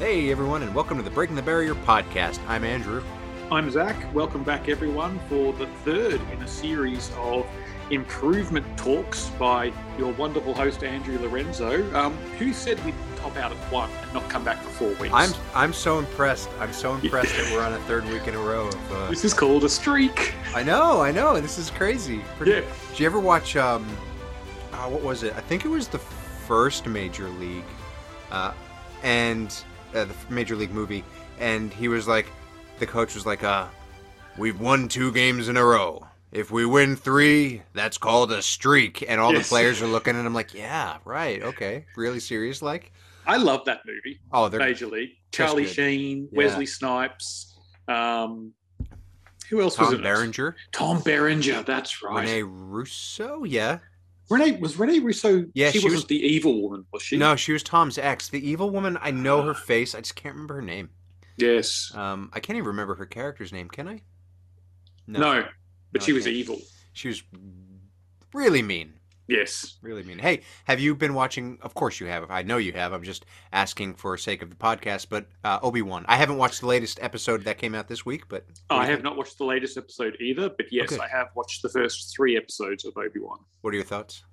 Hey everyone, and welcome to the Breaking the Barrier podcast. I'm Andrew. I'm Zach. Welcome back, everyone, for the third in a series of improvement talks by your wonderful host Andrew Lorenzo. Um, who said we'd top out at one and not come back for four weeks? I'm I'm so impressed. I'm so impressed that we're on a third week in a row. Of, uh, This is called a streak. I know, I know. This is crazy. Pretty- Yeah. Did you ever watch? Um, uh, what was it? I think it was the first Major League, uh, and uh, the Major League movie. And he was like, the coach was like, "Uh, we've won two games in a row. If we win three, that's called a streak." And all Yes. the players are looking at him like, "Yeah, right, okay, really serious, like." I love that movie, Oh, they're Major League. Charlie good. Sheen, Yeah. Wesley Snipes. Um, who else was Tom in it? Berenger, Tom Berenger. That's right. Rene Russo, yeah. Rene was Rene Russo. Yeah, she, she wasn't was- the evil woman, was she? No, she was Tom's ex. The evil woman, I know her face. I just can't remember her name. Yes. Um, I can't even remember her character's name. Can I? No, but No, she was evil. She was really mean. Yes. Really mean. Hey, have you been watching? Of course you have. I know you have. I'm just asking for sake of the podcast. But uh, Obi Wan. I haven't watched the latest episode that came out this week, but I have not watched the latest episode either, but yes, Okay. I have watched the first three episodes of Obi Wan. What are your thoughts?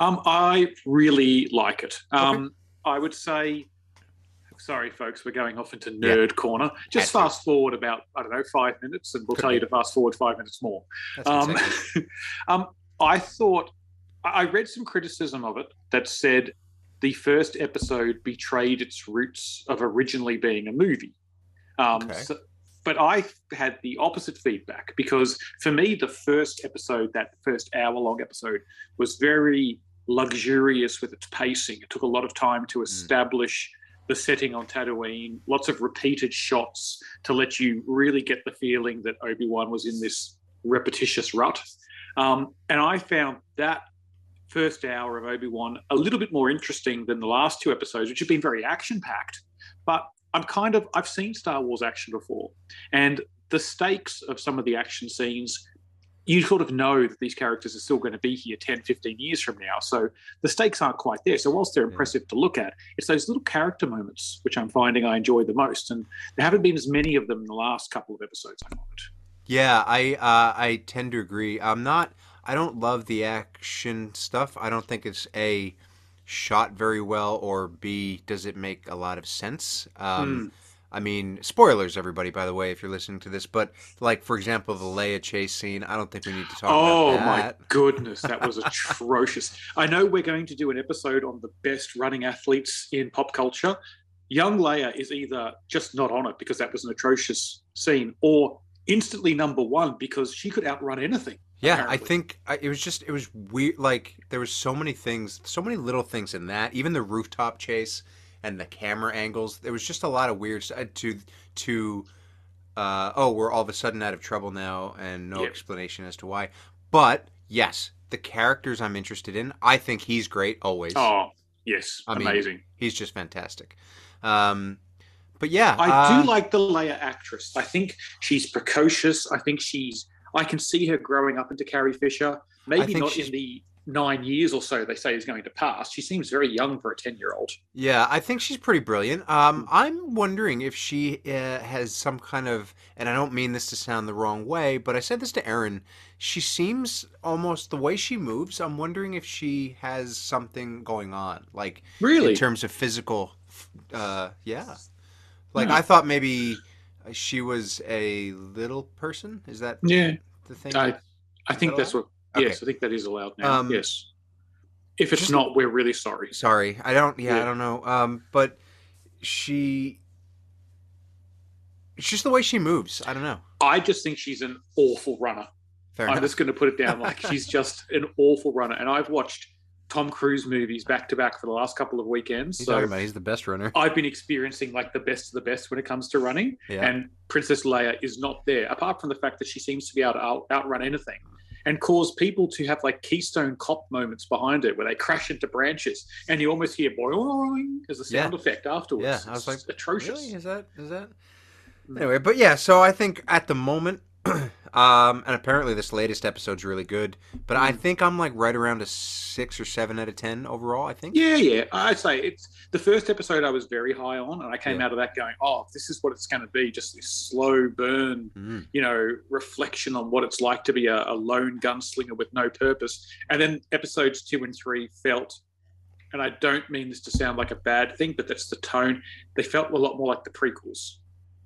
Um, I really like it. Um, I would say, sorry, folks, we're going off into Yeah. nerd corner. Just to. fast forward about I don't know five minutes, and we'll tell you to fast forward five minutes more. That's Um, um, I thought I read some criticism of it that said the first episode betrayed its roots of originally being a movie. Um, Okay. so- but I had the opposite feedback because for me, the first episode, that first hour long episode, was very luxurious with its pacing. It took a lot of time to establish the setting on Tatooine, lots of repeated shots to let you really get the feeling that Obi Wan was in this repetitious rut. Um, and I found that first hour of Obi Wan a little bit more interesting than the last two episodes, which have been very action packed. But I'm kind of, I've seen Star Wars action before, and the stakes of some of the action scenes. You sort of know that these characters are still going to be here 10, 15 years from now. So the stakes aren't quite there. So, whilst they're Yeah. impressive to look at, it's those little character moments which I'm finding I enjoy the most. And there haven't been as many of them in the last couple of episodes, I find. Yeah, I uh, I tend to agree. I'm not. I don't love the action stuff. I don't think it's a shot very well, or b does it make a lot of sense. Um, I mean, spoilers, everybody. By the way, if you're listening to this, but like for example, the Leia chase scene. I don't think we need to talk Oh about that. Oh, my goodness, that was atrocious. I know we're going to do an episode on the best running athletes in pop culture. Young Leia is either just not on it because that was an atrocious scene, or instantly number one because she could outrun anything. Yeah, I think I, it was just it was weird. Like there was so many things, so many little things in that. Even the rooftop chase and the camera angles. There was just a lot of weird st- to to. Uh, oh, we're all of a sudden out of trouble now, and no Yep. explanation as to why. But yes, the characters I'm interested in. I think he's great always. Oh, yes, I mean, amazing. He's just fantastic. Um, but yeah, I uh, do like the Leia actress. I think she's precocious. I think she's. I can see her growing up into Carrie Fisher. Maybe not she's- in the nine years or so they say is going to pass. She seems very young for a ten-year-old. Yeah, I think she's pretty brilliant. Um, I'm wondering if she uh, has some kind of, and I don't mean this to sound the wrong way, but I said this to Erin. She seems almost the way she moves. I'm wondering if she has something going on, like Really? in terms of physical. Uh, yeah, like Yeah. I thought maybe she was a little person. Is that yeah. The thing? I, I think that that's what. Okay. Yes, I think that is allowed now. Um, yes. If it's just- not, we're really sorry. Sorry, I don't. Yeah, I don't know. Um, but she. It's just the way she moves. I don't know. I just think she's an awful runner. Fair I'm enough. just going to put it down like she's just an awful runner. And I've watched Tom Cruise movies back to back for the last couple of weekends. He's so about he's the best runner. I've been experiencing like the best of the best when it comes to running. Yeah. And Princess Leia is not there, apart from the fact that she seems to be able to out- outrun anything and cause people to have like keystone cop moments behind it where they crash into branches and you almost hear boing as a sound Yeah. effect afterwards. Yeah, I was like, atrocious. Really? Is that is that? Mm. Anyway, but yeah. So I think at the moment, Um, and apparently this latest episode's really good. But I Mm. think I'm like right around a six or seven out of ten overall. I think. Yeah, yeah. I'd say it's the first episode I was very high on, and I came Yeah. out of that going, "Oh, this is what it's going to be." Just this slow burn, Mm. you know, reflection on what it's like to be a, a lone gunslinger with no purpose. And then episodes two and three felt, and I don't mean this to sound like a bad thing, but that's the tone. They felt a lot more like the prequels.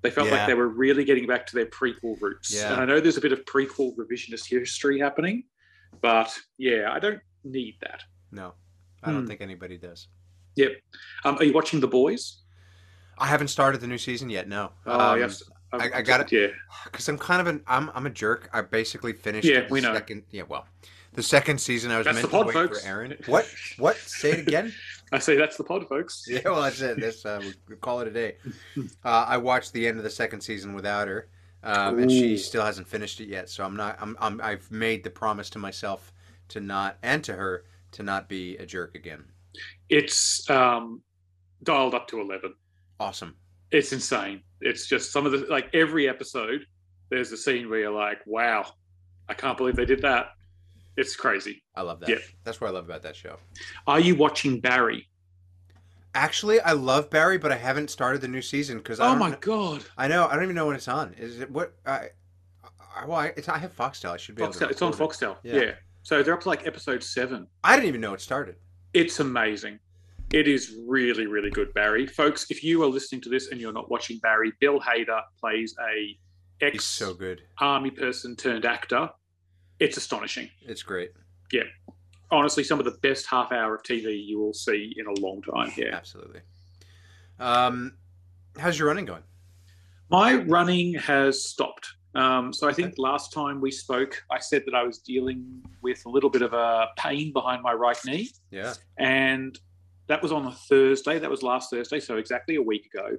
They felt Yeah. like they were really getting back to their prequel roots. Yeah. And I know there's a bit of prequel revisionist history happening, but yeah, I don't need that. No, I don't Hmm. think anybody does. Um, are you watching The Boys? I haven't started the new season yet. No. Oh, Um, yes. I- I got it. Yeah. because I'm kind of an I'm I'm a jerk. I basically finished. Yeah, we know. Second, yeah, well, the second season I was That's meant the to wait folks. for Erin. What? What? Say it again. I say that's the pod, folks. yeah, well, that's it. This uh, we- we call it a day. Uh, I watched the end of the second season without her, um, and she still hasn't finished it yet. So I'm not. I'm, I'm. I've made the promise to myself to not and to her to not be a jerk again. It's um, dialed up to 11. Awesome. It's insane. It's just some of the, like every episode, there's a scene where you're like, wow, I can't believe they did that. It's crazy. I love that. Yeah. That's what I love about that show. Are you watching Barry? Actually, I love Barry, but I haven't started the new season because Oh my kn- God. I know. I don't even know when it's on. Is it what? I, I well, I, it's, I have Foxtel. I should be. Foxtel. It's on it. Foxtel. Yeah. Yeah. So they're up to like episode seven. I didn't even know it started. It's amazing. It is really, really good, Barry. Folks, if you are listening to this and you're not watching Barry, Bill Hader plays a ex so good. army person turned actor. It's astonishing. It's great. Yeah. Honestly, some of the best half hour of TV you will see in a long time. Yeah. Absolutely. Um, how's your running going? My running has stopped. Um, so I think last time we spoke, I said that I was dealing with a little bit of a pain behind my right knee. Yeah. and that was on a Thursday. That was last Thursday, so exactly a week ago.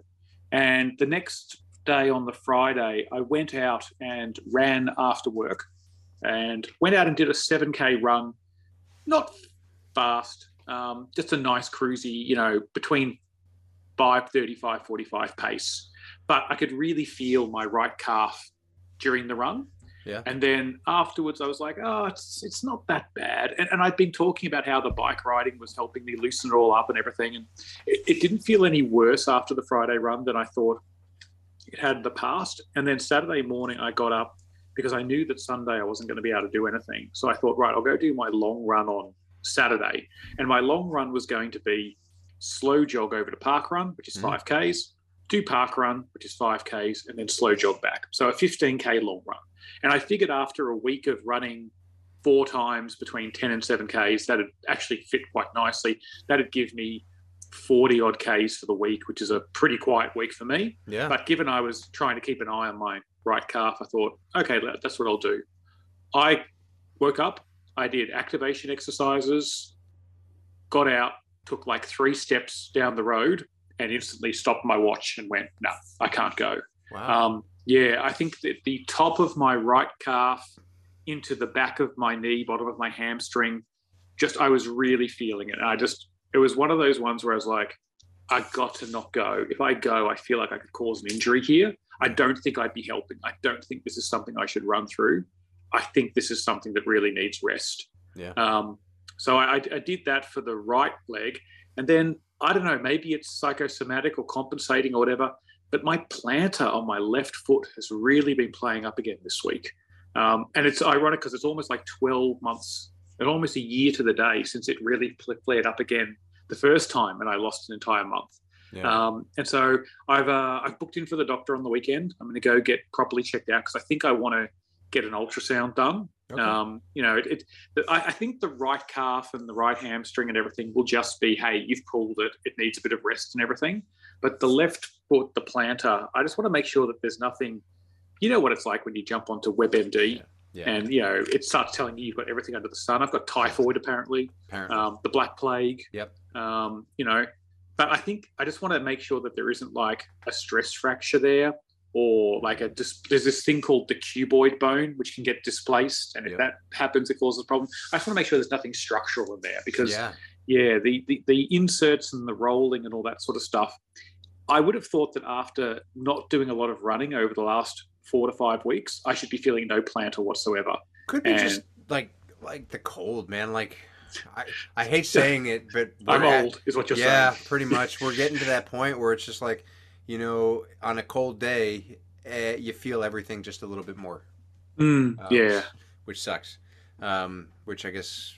And the next day on the Friday, I went out and ran after work, and went out and did a seven k run, not fast, um, just a nice cruisy, you know, between 5:35, 45 pace. But I could really feel my right calf during the run. Yeah. And then afterwards, I was like, oh, it's it's not that bad. And, and I'd been talking about how the bike riding was helping me loosen it all up and everything. And it, it didn't feel any worse after the Friday run than I thought it had in the past. And then Saturday morning, I got up because I knew that Sunday I wasn't going to be able to do anything. So I thought, right, I'll go do my long run on Saturday. And my long run was going to be slow jog over to park run, which is Mhm. 5Ks, do park run, which is 5Ks, and then slow jog back. So a 15K long run. And I figured after a week of running four times between 10 and 7Ks, that'd actually fit quite nicely. That'd give me 40 odd Ks for the week, which is a pretty quiet week for me. Yeah. But given I was trying to keep an eye on my right calf, I thought, okay, that's what I'll do. I woke up, I did activation exercises, got out, took like three steps down the road, and instantly stopped my watch and went, no, I can't go. wow. Um, yeah, I think that the top of my right calf into the back of my knee, bottom of my hamstring, just I was really feeling it. And I just, it was one of those ones where I was like, I got to not go. If I go, I feel like I could cause an injury here. I don't think I'd be helping. I don't think this is something I should run through. I think this is something that really needs rest. Yeah. Um, so I, I did that for the right leg. And then I don't know, maybe it's psychosomatic or compensating or whatever, but my plantar on my left foot has really been playing up again this week. Um, and it's ironic because it's almost like 12 months and almost a year to the day since it really flared up again the first time and I lost an entire month. Yeah. Um, and so I've uh, I've booked in for the doctor on the weekend. I'm going to go get properly checked out because I think I want to get an ultrasound done. Okay. Um, you know, it, it I, I think the right calf and the right hamstring and everything will just be, hey, you've pulled it. It needs a bit of rest and everything. But the left foot, the plantar, I just want to make sure that there's nothing. You know what it's like when you jump onto WebMD yeah. and you know it starts telling you you've got everything under the sun. I've got typhoid apparently Apparently. um, the Black Plague. Yep. Um, you know, but I think I just want to make sure that there isn't like a stress fracture there, or like a dis- there's this thing called the cuboid bone which can get displaced, and if Yep. that happens, it causes a problem. I just want to make sure there's nothing structural in there because yeah. yeah, the, the the inserts and the rolling and all that sort of stuff. I would have thought that after not doing a lot of running over the last four to five weeks, I should be feeling no plantar whatsoever. Could be And- just like like the cold, man. Like I, I hate saying it, but I'm at- old, is what you're yeah, saying. pretty much. We're getting to that point where it's just like, you know, on a cold day, eh, you feel everything just a little bit more. Mm, um, yeah. which sucks. Um, which I guess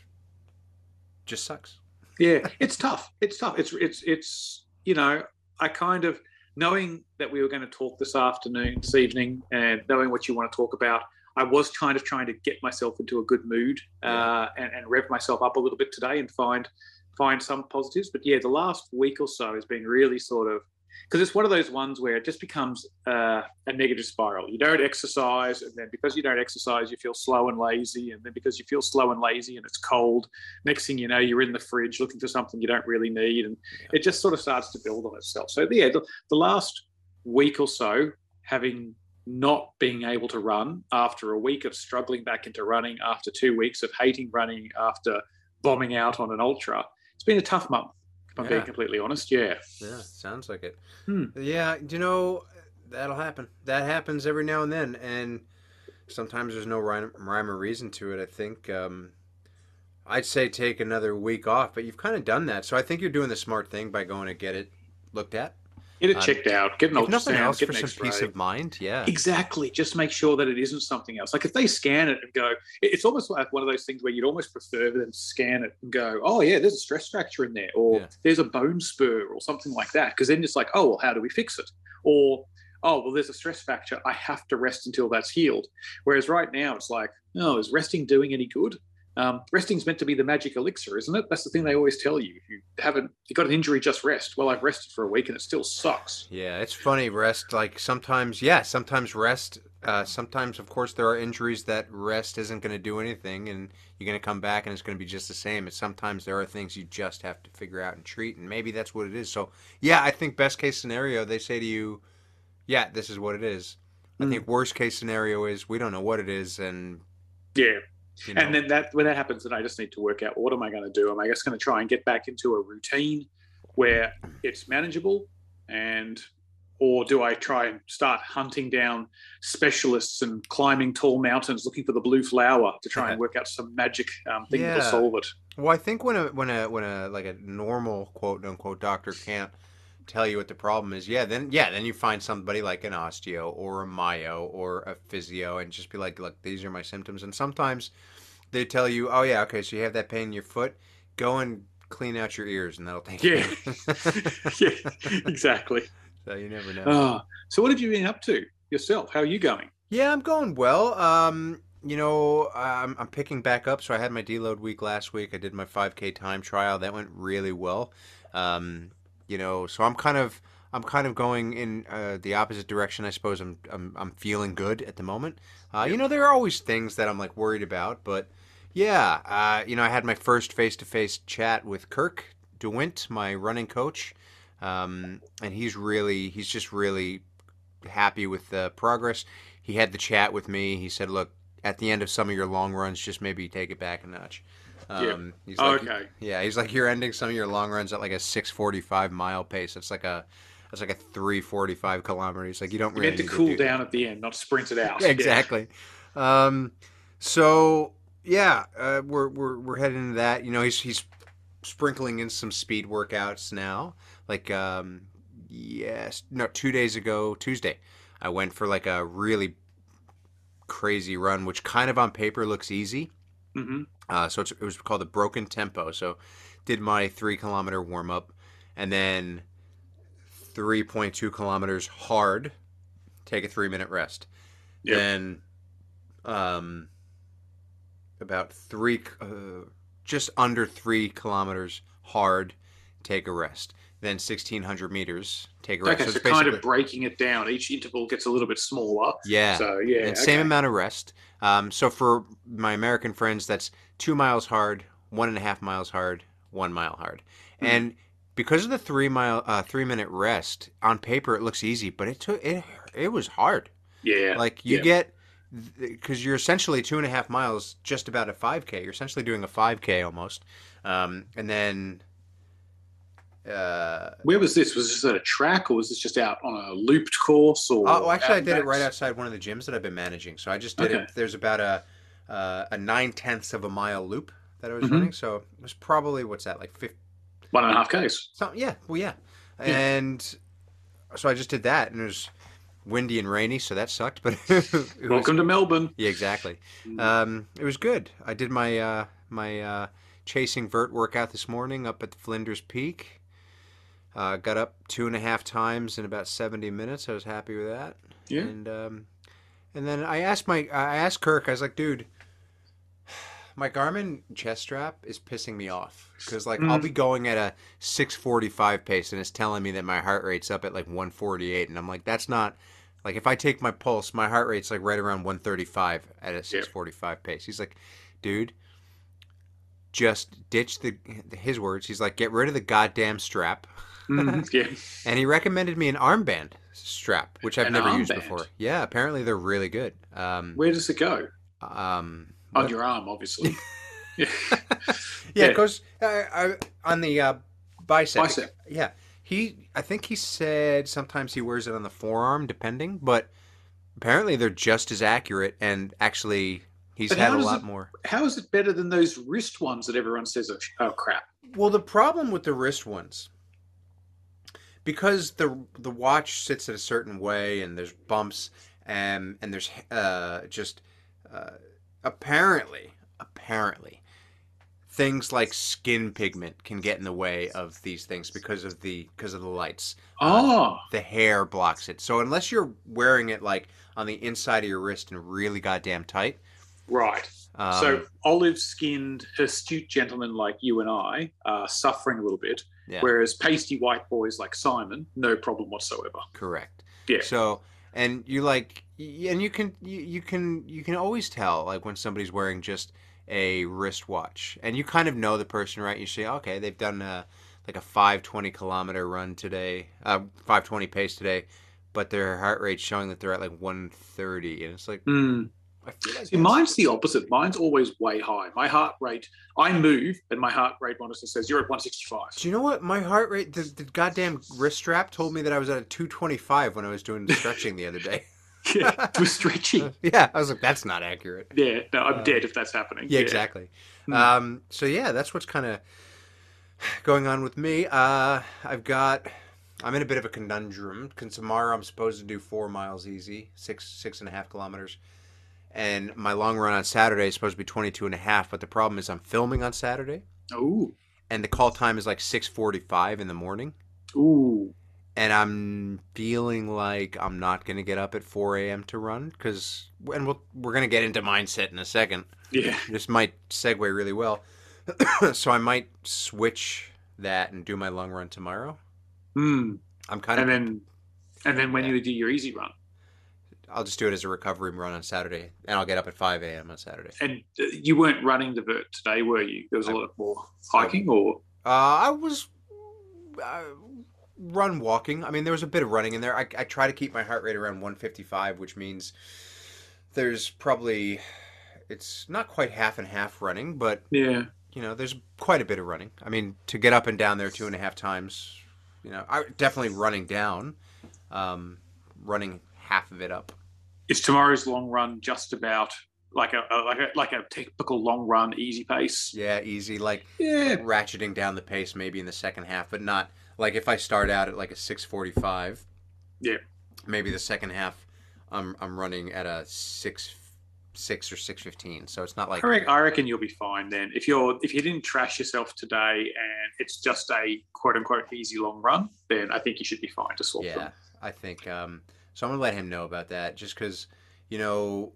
just sucks. Yeah, it's tough. It's tough. It's it's it's you know, I kind of knowing that we were going to talk this afternoon, this evening, and knowing what you want to talk about, I was kind of trying to get myself into a good mood uh, and, and rev myself up a little bit today and find find some positives. But yeah, the last week or so has been really sort of because it's one of those ones where it just becomes uh, a negative spiral. You don't exercise, and then because you don't exercise, you feel slow and lazy, and then because you feel slow and lazy and it's cold, next thing you know, you're in the fridge looking for something you don't really need, and it just sort of starts to build on itself. So yeah, the, the last week or so, having not being able to run after a week of struggling back into running, after two weeks of hating running, after bombing out on an ultra, it's been a tough month. If I'm Yeah. being completely honest, yeah. Yeah, sounds like it. Hmm. Yeah, you know, that'll happen. That happens every now and then, and sometimes there's no rhyme, rhyme or reason to it. I think um, I'd say take another week off, but you've kind of done that, so I think you're doing the smart thing by going to get it looked at. Get it Um, checked out, get an If nothing ultrasound, else, get for an some peace of mind. Yeah. Exactly. Just make sure that it isn't something else. Like if they scan it and go, it's almost like one of those things where you'd almost prefer them to scan it and go, oh yeah, there's a stress fracture in there, or Yeah. there's a bone spur, or something like that. Because then it's like, oh well, how do we fix it? Or oh well, there's a stress fracture. I have to rest until that's healed. Whereas right now it's like, oh, is resting doing any good? Um, resting's meant to be the magic elixir, isn't it? That's the thing they always tell you. If you haven't, you got an injury, just rest. Well, I've rested for a week and it still sucks. Yeah, it's funny. Rest, like sometimes, yeah, sometimes rest. Uh, sometimes, of course, there are injuries that rest isn't going to do anything, and you're going to come back and it's going to be just the same. And sometimes there are things you just have to figure out and treat, and maybe that's what it is. So, yeah, I think best case scenario, they say to you, "Yeah, this is what it is." I Mm. think worst case scenario is we don't know what it is, and Yeah. You know, And then that when that happens, then I just need to work out what am I going to do? Am I just going to try and get back into a routine where it's manageable, and or do I try and start hunting down specialists and climbing tall mountains looking for the blue flower to try and work out some magic um, thing Yeah. solve it? Well, I think when a when a when a like a normal quote unquote doctor can't tell you what the problem is, yeah, then yeah, then you find somebody like an osteo or a myo or a physio and just be like, look, these are my symptoms. And sometimes they tell you, oh yeah, okay, so you have that pain in your foot, go and clean out your ears, and that'll take Yeah. yeah, exactly. so you never know. Ah, so what have you been up to yourself? How are you going? Yeah, I'm going well. Um, you know, I'm, I'm picking back up. So I had my deload week last week. I did my 5K time trial. That went really well. Um, you know, so I'm kind of I'm kind of going in uh, the opposite direction. I suppose I'm I'm I'm feeling good at the moment. Uh, you know, there are always things that I'm like worried about, but yeah, uh, you know, I had my first face-to-face chat with Kirk DeWint, my running coach, um, and he's really he's just really happy with the progress. He had the chat with me. He said, "Look, at the end of some of your long runs, just maybe take it back a notch." Um, he's like, okay. yeah, he's like you're ending some of your long runs at like a 6:45 mile pace. It's like a that's like a 3:45 kilometer. Like you don't You really meant to cool do- down at the end, not sprint it out. Yeah, exactly. Um, so yeah, uh, we're we're we're heading into that. You know, he's he's sprinkling in some speed workouts now. Like um, yes, no, two days ago, Tuesday, I went for like a really crazy run, which kind of on paper looks easy. Hmm Uh, so it's, it was called the Broken Tempo. So did my three kilometer warm up, and then 3.2 kilometers hard. Take a three minute rest. Yep. Then, um, about three, uh, just under three kilometers hard. Take a rest. Then 1600 meters. Take a rest. Okay, So so it's kind of breaking it down. Each interval gets a little bit smaller. yeah. So yeah, and same amount of rest. Um, so for my American friends, that's two miles hard, one and a half miles hard, one mile hard, Hmm. and because of the three mile, uh, three minute rest, on paper it looks easy, but it took it. It was hard. Yeah, Like you yeah. get because you're essentially two and a half miles, just about a five k. You're essentially doing a five k almost, um, and then Uh, Where was this? Was this at a track, or was this just out on a looped course? Or oh, actually, I did it right outside one of the gyms that I've been managing. So I just did Okay. it. There's about a uh, a nine tenths of a mile loop that I was Mhm. running. So it was probably what's that like 50, One and a half k's. So yeah, well yeah, Yeah. and so I just did that, and it was windy and rainy, so that sucked. But it was, Welcome to Melbourne. yeah, exactly. Mm. Um, it was good. I did my uh, my uh, chasing vert workout this morning up at the Flinders Peak. Uh, got up two and a half times in about seventy minutes. I was happy with that. Yeah. And um, and then I asked my I asked Kirk. I was like, dude. My Garmin chest strap is pissing me off because like I'll Mm. be going at a 645 pace and it's telling me that my heart rate's up at like 148 and I'm like that's not like if I take my pulse my heart rate's like right around 135 at a 645 pace. He's like, dude, just ditch the his words. He's like, get rid of the goddamn strap. Yeah. And he recommended me an armband strap, which I've An never used before. Yeah, apparently they're really good. Um, Where does it go? um, On what- your arm, obviously. yeah. yeah, yeah. it goes uh, uh, on the uh, bicep. Bicep. Yeah, he. I think he said sometimes he wears it on the forearm, depending. But apparently they're just as accurate, and actually he's But had a lot it- more. How is it better than those wrist ones that everyone says are oh crap? Well, the problem with the wrist ones, because the the watch sits in a certain way, and there's bumps, and and there's uh, just uh, apparently apparently things like skin pigment can get in the way of these things because of the because of the lights. Oh, The hair blocks it. So unless you're wearing it like on the inside of your wrist and really goddamn tight. Right. Um, so olive-skinned, astute gentlemen like you and I are suffering a little bit, Yeah. whereas pasty white boys like Simon, no problem whatsoever. Correct. Yeah. So, and you like, and you can, you, you can, you can always tell like when somebody's wearing just a wristwatch, and you kind of know the person, right? You say, okay, they've done a like a five twenty kilometer run today, uh, five twenty pace today, but their heart rate's showing that they're at like one thirty, and it's like, Mm. I feel like See, mine's the opposite. Mine's always way high. My heart rate, I move, and my heart rate monitor says you're at 165. Do you know what my heart rate? The, the goddamn wrist strap told me that I was at a two twenty five when I was doing stretching the other day. yeah, we're stretching. yeah, I was like, that's not accurate. Yeah, no, I'm Uh, dead if that's happening. Yeah, exactly. Hmm. Um, so yeah, that's what's kind of going on with me. Uh, I've got, I'm in a bit of a conundrum. Because tomorrow I'm supposed to do four miles easy, six six and a half kilometers, and my long run on Saturday is supposed to be 22 and a half. But the problem is I'm filming on Saturday, Ooh, and the call time is like 6:45 in the morning. ooh. and I'm feeling like I'm not going to get up at 4 a.m. to run because, and we'll, we're going to get into mindset in a second. Yeah, This might segue really well. so I might switch that and do my long run tomorrow. mm. I'm kind and of, then and then when Yeah. you do your easy run, I'll just do it as a recovery run on Saturday and I'll get up at 5 a.m. on Saturday. and uh, you weren't running the vert today, were you? There was a lot more hiking, or Uh, I was uh, run walking. I mean, there was a bit of running in there. I, I try to keep my heart rate around 155, which means there's probably it's not quite half and half running, but yeah, you know, there's quite a bit of running. I mean, to get up and down there two and a half times, you know, I definitely running down, um, running half of it up. is tomorrow's long run just about like a, a like a like a typical long run, easy pace? Yeah, easy. Like Yeah, ratcheting down the pace maybe in the second half, but not like if I start out at like a six forty five. Yeah. Maybe the second half, I'm I'm running at a six six or six fifteen. So it's not like I reckon, I reckon you'll be fine then. If you're if you didn't trash yourself today and it's just a quote unquote easy long run, then I think you should be fine to sort yeah. them. I think um, so. I'm gonna let him know about that just because you know.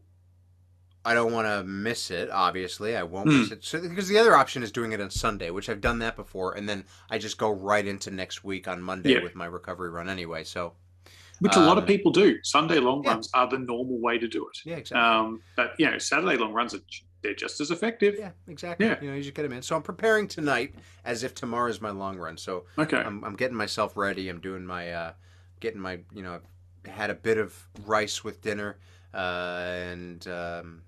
I don't want to miss it. Obviously, I won't Hmm. miss it. So, because the other option is doing it on Sunday, which I've done that before, and then I just go right into next week on Monday Yeah. with my recovery run anyway. So, Which a lot of Um, people do. Sunday long yeah. runs are the normal way to do it. yeah, exactly. Um, but you know, Saturday long runs are they're just as effective. Yeah, exactly. Yeah. You know, you just get them in. So I'm preparing tonight as if tomorrow is my long run. So Okay. I'm, I'm getting myself ready. I'm doing my, uh, getting my, you know, had a bit of rice with dinner, uh, and um,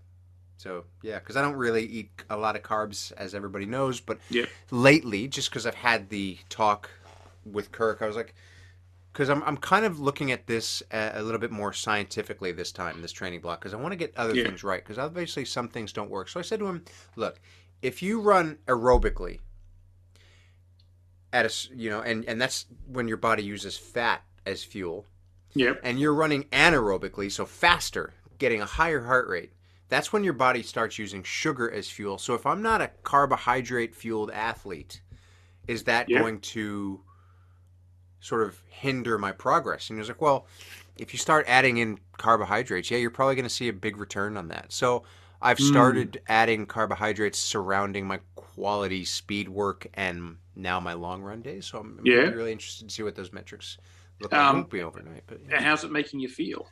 so yeah, because I don't really eat a lot of carbs, as everybody knows. But Yep. lately, just because I've had the talk with Kirk. I was like, because I'm I'm kind of looking at this a, a little bit more scientifically this time, this training block, because I want to get other Yeah. things right. Because obviously some things don't work. So I said to him, look, if you run aerobically at a you know, and and that's when your body uses fat as fuel, Yep. and you're running anaerobically, so faster, getting a higher heart rate. That's when your body starts using sugar as fuel. So if I'm not a carbohydrate fueled athlete, is that Yeah. going to sort of hinder my progress? And he was like, well, if you start adding in carbohydrates, yeah, you're probably going to see a big return on that. So I've Mm. started adding carbohydrates surrounding my quality speed work and now my long run days. So I'm, I'm Yeah. really interested to see what those metrics look. Um, it won't be overnight, but yeah. How's it making you feel?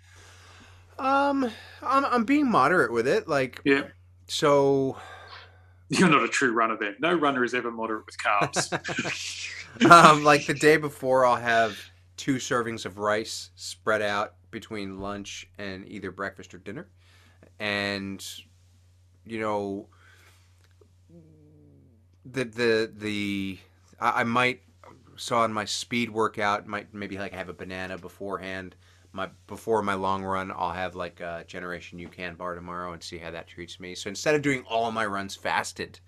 Um, I'm I'm being moderate with it. Like, Yeah. so, You're not a true runner then. No runner is ever moderate with carbs. um, like the day before, I'll have two servings of rice spread out between lunch and either breakfast or dinner, and you know, the the the I, I might so in my speed workout might maybe like I have a banana beforehand. My before my long run, I'll have like a Generation UCAN bar tomorrow and see how that treats me. So instead of doing all my runs fasted,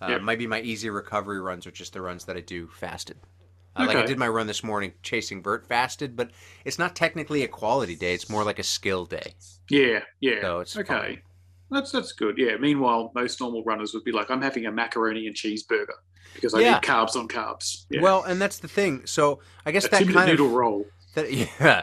uh, Yep. maybe my easy recovery runs are just the runs that I do fasted. Uh, Like I did my run this morning chasing vert fasted, but it's not technically a quality day. It's more like a skill day. yeah, yeah. So it's okay. That's that's good. Yeah. Meanwhile, most normal runners would be like, I'm having a macaroni and cheeseburger because I Yeah. need carbs on carbs. Yeah. Well, and that's the thing. So I guess a that kind noodle of roll. that yeah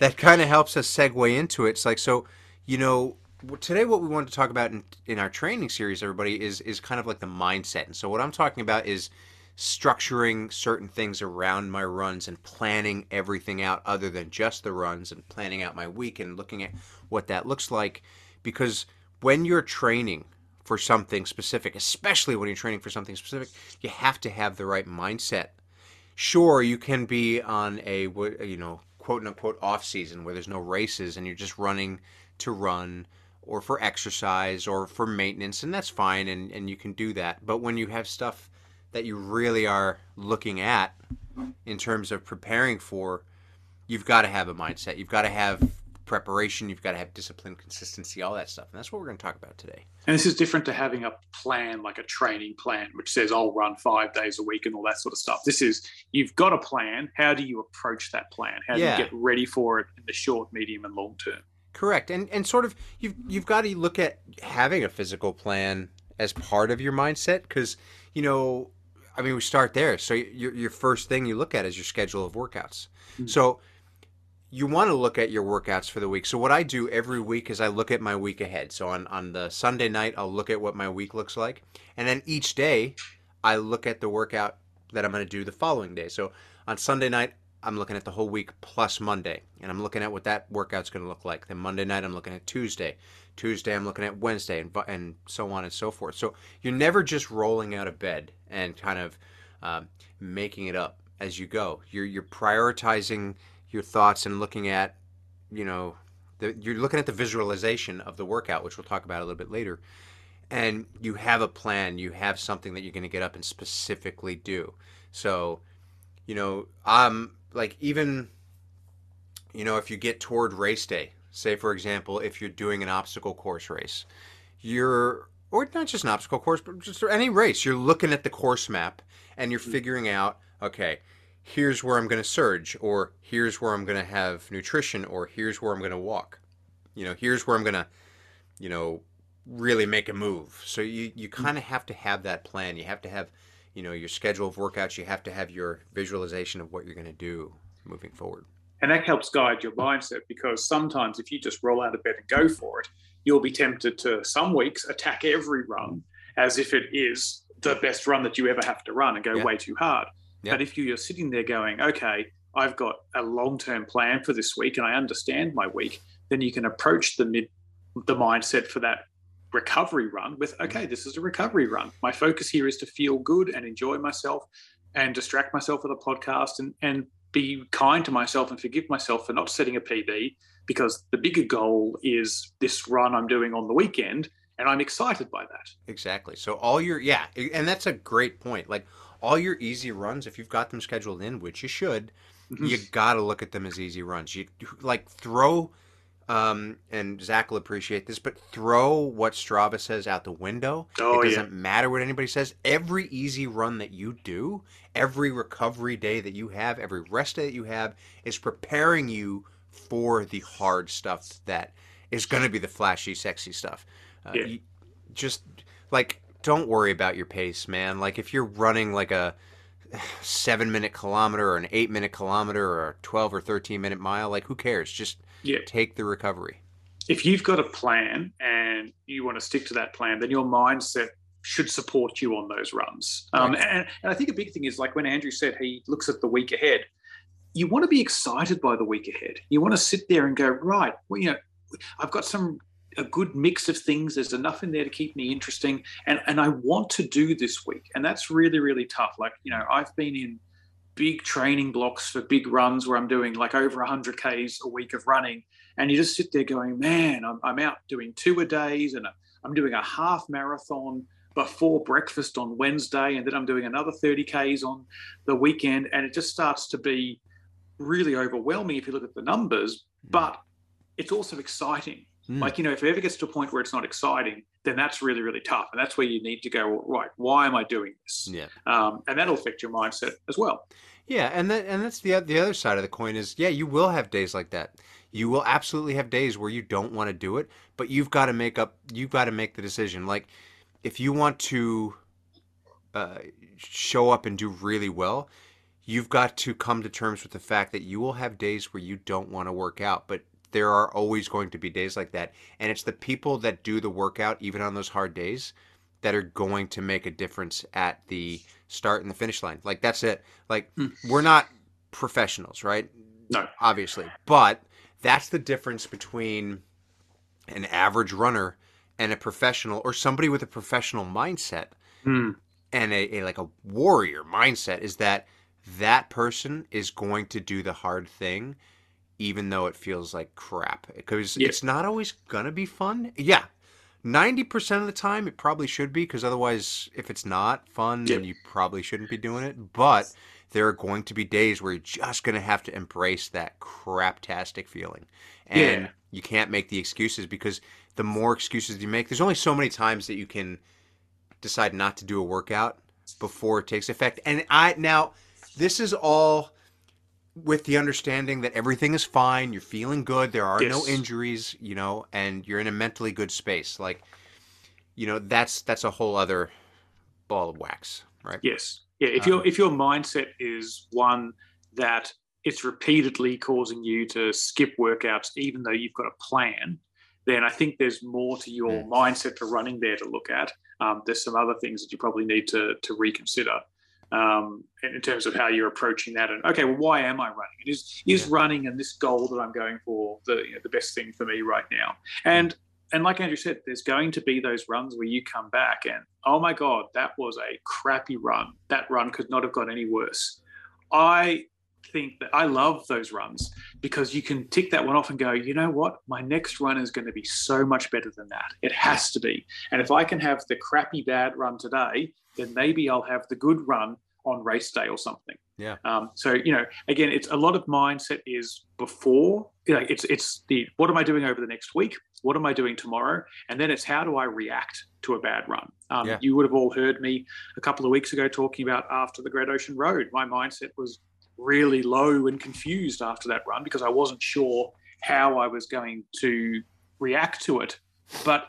that kind of helps us segue into it. It's like so, you know, today what we wanted to talk about in, in our training series, everybody is is kind of like the mindset. And so what I'm talking about is structuring certain things around my runs and planning everything out other than just the runs and planning out my week and looking at what that looks like because when you're training for something specific especially when you're training for something specific you have to have the right mindset. Sure you can be on a you know quote unquote off season where there's no races and you're just running to run or for exercise or for maintenance and that's fine and, and you can do that. But when you have stuff that you really are looking at in terms of preparing for you've got to have a mindset. You've got to have preparation you've got to have discipline consistency all that stuff and that's what we're going to talk about today And this is different to having a plan, like a training plan, which says I'll run five days a week and all that sort of stuff. This is you've got a plan. How do you approach that plan? How do you get ready for it in the short, medium, and long term? Correct, and and sort of you've you've got to look at having a physical plan as part of your mindset because you know, I mean, we start there. So your your first thing you look at is your schedule of workouts. Mhm. So you want to look at your workouts for the week. So what I do every week is I look at my week ahead. So on on the Sunday night, I'll look at what my week looks like, and then each day I look at the workout that I'm going to do the following day. So on Sunday night, I'm looking at the whole week plus Monday, and I'm looking at what that workout's going to look like. Then Monday night, I'm looking at Tuesday. Tuesday, I'm looking at Wednesday, and and so on and so forth. So you're never just rolling out of bed and kind of um, making it up as you go. You're you're prioritizing your thoughts and looking at, you know, the, you're looking at the visualization of the workout, which we'll talk about a little bit later. And you have a plan. You have something that you're going to get up and specifically do. So, you know, um, like even, you know, if you get toward race day, say for example, if you're doing an obstacle course race, you're or not just an obstacle course, but just any race, you're looking at the course map and you're figuring out, okay, here's where I'm going to surge, or here's where I'm going to have nutrition, or here's where I'm going to walk. You know, here's where I'm going to, you know, really make a move. So you, you mm. kind of have to have that plan. You have to have, you know, your schedule of workouts. You have to have your visualization of what you're going to do moving forward. And that helps guide your mindset because sometimes if you just roll out of bed and go for it, you'll be tempted to some weeks attack every run mm. as if it is the best run that you ever have to run and go Yeah. way too hard. Yeah. But if you're sitting there going, okay, I've got a long term plan for this week and I understand my week, then you can approach the mid the mindset for that recovery run with, mm-hmm. okay, this is a recovery run. My focus here is to feel good and enjoy myself and distract myself with a podcast and, and be kind to myself and forgive myself for not setting a PB because the bigger goal is this run I'm doing on the weekend and I'm excited by that. Exactly. So all your yeah, and that's a great point. Like all your easy runs, if you've got them scheduled in, which you should, you gotta look at them as easy runs. You like throw, um, and Zach will appreciate this, but throw what Strava says out the window. Oh, it doesn't matter what anybody says. Every easy run that you do, every recovery day that you have, every rest day that you have, is preparing you for the hard stuff that is going to be the flashy, sexy stuff. Uh, Yeah. just like don't worry about your pace, man. Like if you're running like a seven minute kilometer or an eight minute kilometer or a 12 or 13 minute mile, like who cares? Just Yeah. take the recovery. if you've got a plan and you want to stick to that plan, then your mindset should support you on those runs. Um, and, and I think a big thing is like when Andrew said he looks at the week ahead, you want to be excited by the week ahead. You want to sit there and go, right, well, you know, I've got some a good mix of things. There's enough in there to keep me interesting, and and I want to do this week, and that's really really tough. Like you know, I've been in big training blocks for big runs where I'm doing like over 100 k's a week of running, and you just sit there going, man, I'm, I'm out doing two a days, and I'm doing a half marathon before breakfast on Wednesday, and then I'm doing another 30 k's on the weekend, and it just starts to be really overwhelming if you look at the numbers, hmm. but it's also exciting. Mm. Like, you know, if it ever gets to a point where it's not exciting, then that's really, really tough. And that's where you need to go, right, why am I doing this? Yeah. Um, and that'll affect your mindset as well. Yeah, and that and that's the the other side of the coin is yeah, you will have days like that. You will absolutely have days where you don't want to do it, but you've got to make up you've got to make the decision. Like if you want to uh, show up and do really well, you've got to come to terms with the fact that you will have days where you don't want to work out, but there are always going to be days like that. And it's the people that do the workout even on those hard days that are going to make a difference at the start and the finish line. Like that's it. Like Hmm. we're not professionals, right? No. Obviously. But that's the difference between an average runner and a professional or somebody with a professional mindset Hmm. and a, a like a warrior mindset is that that person is going to do the hard thing even though it feels like crap because Yeah. it's not always gonna be fun. Yeah 90% of the time it probably should be because otherwise if it's not fun then you probably shouldn't be doing it. But there are going to be days where you're just going to have to embrace that craptastic feeling. And Yeah. you can't make the excuses because the more excuses you make there's only so many times that you can decide not to do a workout before it takes effect. And i now this is all with the understanding that everything is fine you're feeling good there are no injuries you know and you're in a mentally good space like you know that's that's a whole other ball of wax right Yes. Yeah. If Um, your if your mindset is one that it's repeatedly causing you to skip workouts, even though you've got a plan, then I think there's more to your Mm. mindset for running there to look at. Um, there's some other things that you probably need to to reconsider um, in terms of how you're approaching that. And okay, well, why am I running? And is is Yeah. running and this goal that I'm going for the you know, the best thing for me right now? And and like Andrew said, there's going to be those runs where you come back and oh my god, that was a crappy run. That run could not have got any worse. I think that I love those runs because you can tick that one off and go, you know what, my next run is going to be so much better than that. It has to be. And if I can have the crappy bad run today, then maybe I'll have the good run on race day or something. Yeah. Um, so you know, again, it's a lot of mindset is before. You know, it's it's the what am I doing over the next week? What am I doing tomorrow? And then it's how do I react to a bad run? Um, Yeah. You would have all heard me a couple of weeks ago talking about after the Great Ocean Road. My mindset was really low and confused after that run because I wasn't sure how I was going to react to it. But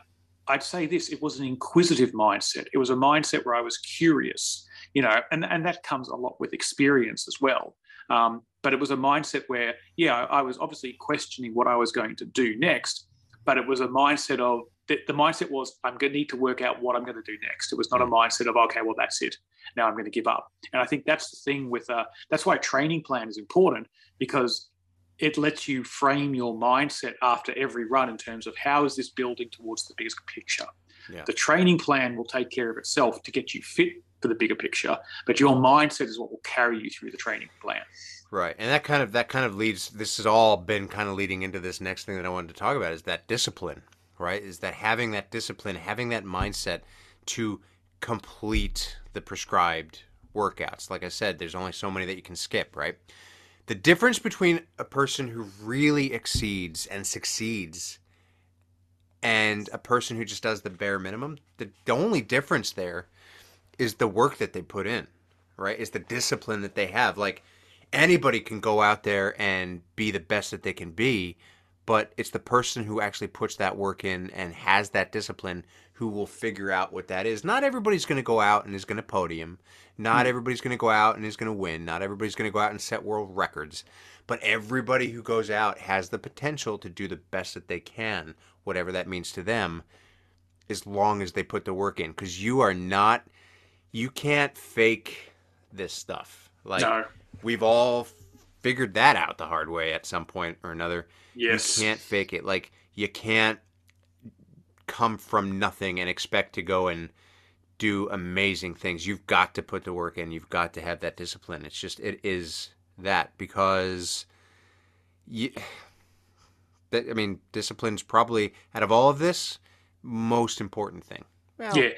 I'd say this it was an inquisitive mindset. It was a mindset where I was curious, you know, and, and that comes a lot with experience as well. Um, but it was a mindset where, yeah, I was obviously questioning what I was going to do next, but it was a mindset of the, the mindset was I'm going to need to work out what I'm going to do next. It was not a mindset of okay, well that's it. Now I'm going to give up. And I think that's the thing with uh, that's why a training plan is important because it lets you frame your mindset after every run in terms of how is this building towards the biggest picture. Yeah. The training plan will take care of itself to get you fit for the bigger picture, but your mindset is what will carry you through the training plan. Right, and that kind of that kind of leads. This has all been kind of leading into this next thing that I wanted to talk about is that discipline. Right, is that having that discipline, having that mindset to complete the prescribed workouts. Like I said, there's only so many that you can skip, right? The difference between a person who really exceeds and succeeds and a person who just does the bare minimum, the, the only difference there is the work that they put in, right? Is the discipline that they have. Like anybody can go out there and be the best that they can be, but it's the person who actually puts that work in and has that discipline who will figure out what that is. Not everybody's going to go out and is going to podium. Not hmm. everybody's going to go out and is going to win. Not everybody's going to go out and set world records. But everybody who goes out has the potential to do the best that they can, whatever that means to them, as long as they put the work in. Because you are not, you can't fake this stuff. Like, no. we've all figured that out the hard way at some point or another. Yes. You can't fake it. Like, you can't come from nothing and expect to go and do amazing things. You've got to put the work in. You've got to have that discipline. It's just it is that because you that I mean discipline's probably out of all of this most important thing. Well, yeah.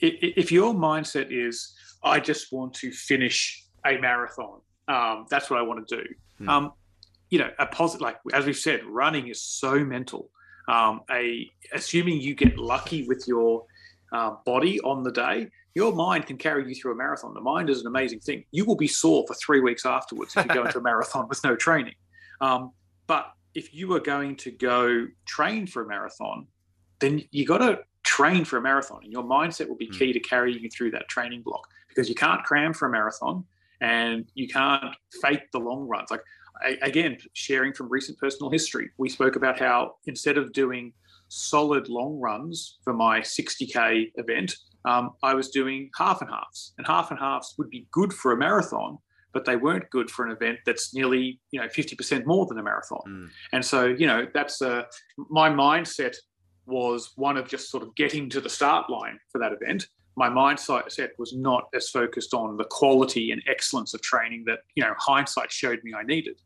If your mindset is I just want to finish a marathon, um, that's what I want to do. Hmm. Um, you know, a positive like as we've said, running is so mental um, a assuming you get lucky with your uh, body on the day, your mind can carry you through a marathon. The mind is an amazing thing. You will be sore for three weeks afterwards if you go into a marathon with no training. Um, but if you are going to go train for a marathon, then you got to train for a marathon, and your mindset will be key to carrying you through that training block because you can't cram for a marathon and you can't fake the long runs. Like again, sharing from recent personal history, we spoke about how instead of doing solid long runs for my 60k event, um, I was doing half and halves, and half and halves would be good for a marathon, but they weren't good for an event that's nearly you know 50% more than a marathon. Mm. And so you know that's uh, my mindset was one of just sort of getting to the start line for that event. My mindset was not as focused on the quality and excellence of training that you know hindsight showed me I needed.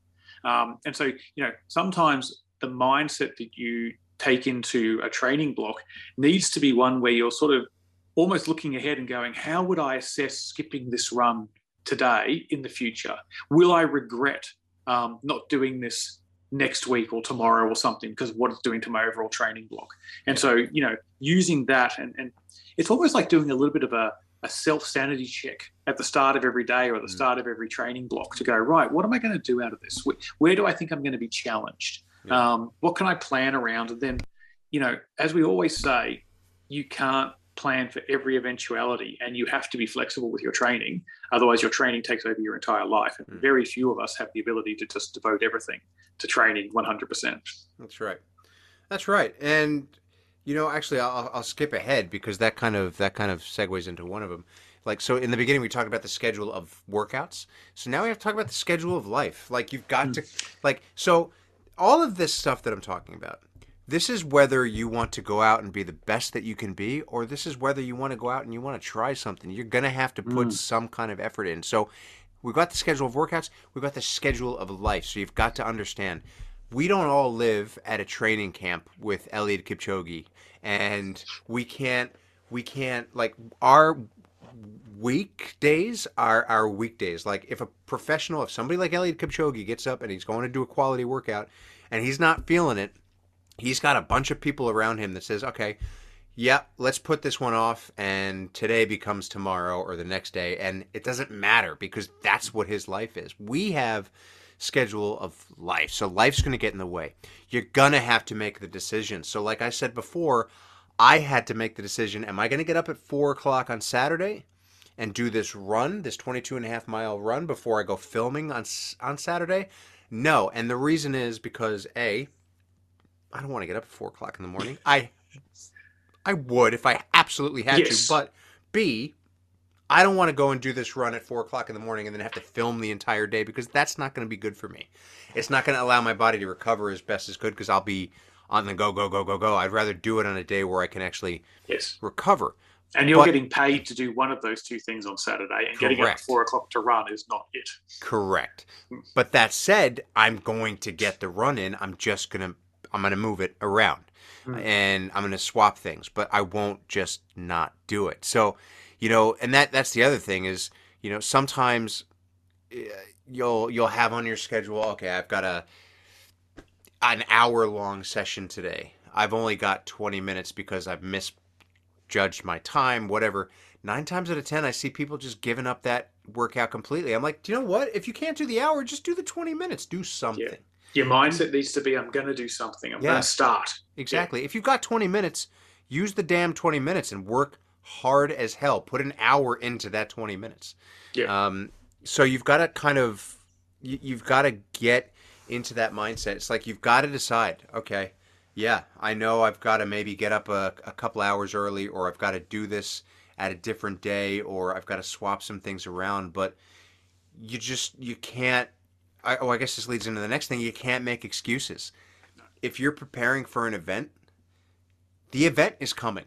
Um, and so, you know, sometimes the mindset that you take into a training block needs to be one where you're sort of almost looking ahead and going, how would I assess skipping this run today in the future? Will I regret um, not doing this next week or tomorrow or something because of what it's doing to my overall training block? And so, you know, using that and, and it's almost like doing a little bit of a a self sanity check at the start of every day or at the mm. start of every training block to go right what am i going to do out of this where, do i think i'm going to be challenged yeah. um, what can i plan around and then you know as we always say you can't plan for every eventuality and you have to be flexible with your training otherwise your training takes over your entire life and mm. very few of us have the ability to just devote everything to training 100% that's right that's right and you know, actually, I'll, I'll skip ahead because that kind of that kind of segues into one of them. Like, so in the beginning, we talked about the schedule of workouts. So now we have to talk about the schedule of life. Like, you've got to, like, so all of this stuff that I'm talking about, this is whether you want to go out and be the best that you can be, or this is whether you want to go out and you want to try something. You're going to have to put mm. some kind of effort in. So we've got the schedule of workouts, we've got the schedule of life. So you've got to understand we don't all live at a training camp with Eliud Kipchoge, and we can't we can't like our weekdays are our weekdays. Like if a professional, if somebody like Eliud Kipchoge gets up and he's going to do a quality workout, and he's not feeling it, he's got a bunch of people around him that says, okay. Yeah, let's put this one off, and today becomes tomorrow or the next day, and it doesn't matter because that's what his life is. We have schedule of life. So life's going to get in the way. You're going to have to make the decision. So, like I said before, I had to make the decision am I going to get up at four o'clock on Saturday and do this run, this 22 and a half mile run before I go filming on, on Saturday? No. And the reason is because A, I don't want to get up at four o'clock in the morning. I I would if I absolutely had yes. to, but B, I don't want to go and do this run at four o'clock in the morning and then have to film the entire day because that's not going to be good for me. It's not going to allow my body to recover as best as could because I'll be on the go, go, go, go, go. I'd rather do it on a day where I can actually yes. recover. And you're but, getting paid to do one of those two things on Saturday, and correct. getting up at four o'clock to run is not it. Correct. Hmm. But that said, I'm going to get the run in. I'm just gonna I'm gonna move it around, mm-hmm. and I'm gonna swap things, but I won't just not do it. So you know, and that that's the other thing is, You know, sometimes eh, you'll you'll have on your schedule, okay, I've got a an hour long session today. I've only got 20 minutes because I've misjudged my time, whatever. Nine times out of 10, I see people just giving up that workout completely. I'm like, do you know what? If you can't do the hour, just do the 20 minutes. Do something. Yeah. Your mindset needs to be I'm going to do something. I'm Yeah. going to start. Exactly. If you've got 20 minutes, use the damn 20 minutes and work hard as hell. Put an hour into that 20 minutes. Yeah. Um, so you've got to kind of, you, you've got to get into that mindset. It's like you've got to decide, okay, yeah, I know I've got to maybe get up a, a couple hours early or I've got to do this at a different day or I've got to swap some things around, but you just, you can't, I, oh, I guess this leads into the next thing. You can't make excuses. If you're preparing for an event, the event is coming,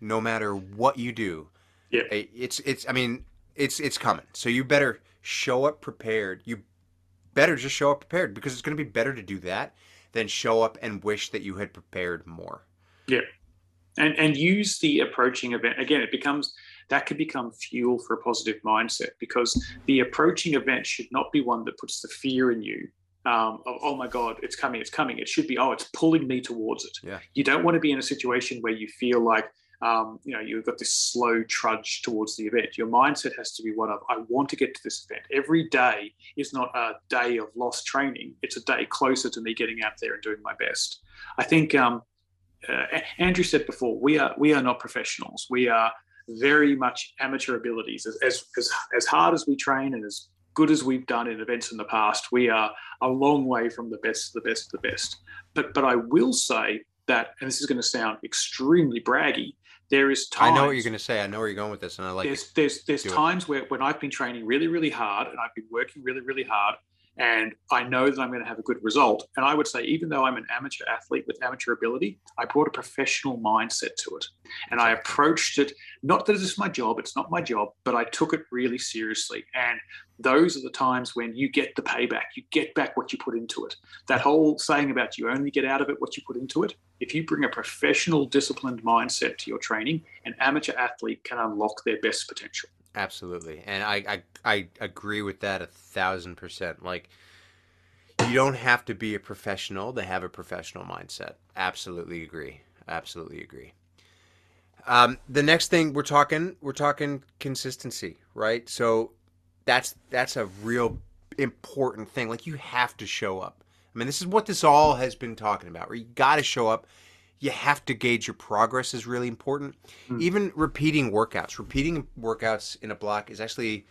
no matter what you do. Yeah. It's it's. I mean, it's it's coming. So you better show up prepared. You better just show up prepared because it's going to be better to do that than show up and wish that you had prepared more. Yeah. And and use the approaching event again it becomes that could become fuel for a positive mindset because the approaching event should not be one that puts the fear in you um, of oh my god it's coming it's coming. It should be oh it's pulling me towards it. Yeah. you don't want to be in a situation where you feel like um, you know you've got this slow trudge towards the event. Your mindset has to be one of i want to get to this event. Every day is not a day of lost training. It's a day closer to me getting out there and doing my best. I think um, uh, Andrew said before, we are we are not professionals. We are very much amateur abilities. As, as as as hard as we train and as good as we've done in events in the past, we are a long way from the best the best of the best. But but I will say that, and this is going to sound extremely braggy. There is time I know what you're going to say. I know where you're going with this, and I like it. there's there's there's Do it. times where when I've been training really really hard and I've been working really really hard and I know that I'm going to have a good result. And I would say even though I'm an amateur athlete with amateur ability I brought a professional mindset to it. And I approached it not that it's my job it's not my job but I took it really seriously. And those are the times when you get the payback you get back what you put into it. That whole saying about you only get out of it what you put into it if you bring a professional disciplined mindset to your training an amateur athlete can unlock their best potential Absolutely, and I, I I agree with that a thousand percent. Like, you don't have to be a professional to have a professional mindset. Absolutely agree. Absolutely agree. Um, the next thing we're talking, we're talking consistency, right? So that's that's a real important thing. Like you have to show up. I mean, this is what this all has been talking about. Where you got to show up. You have to gauge your progress is really important. Mm. Even repeating workouts, repeating workouts in a block is actually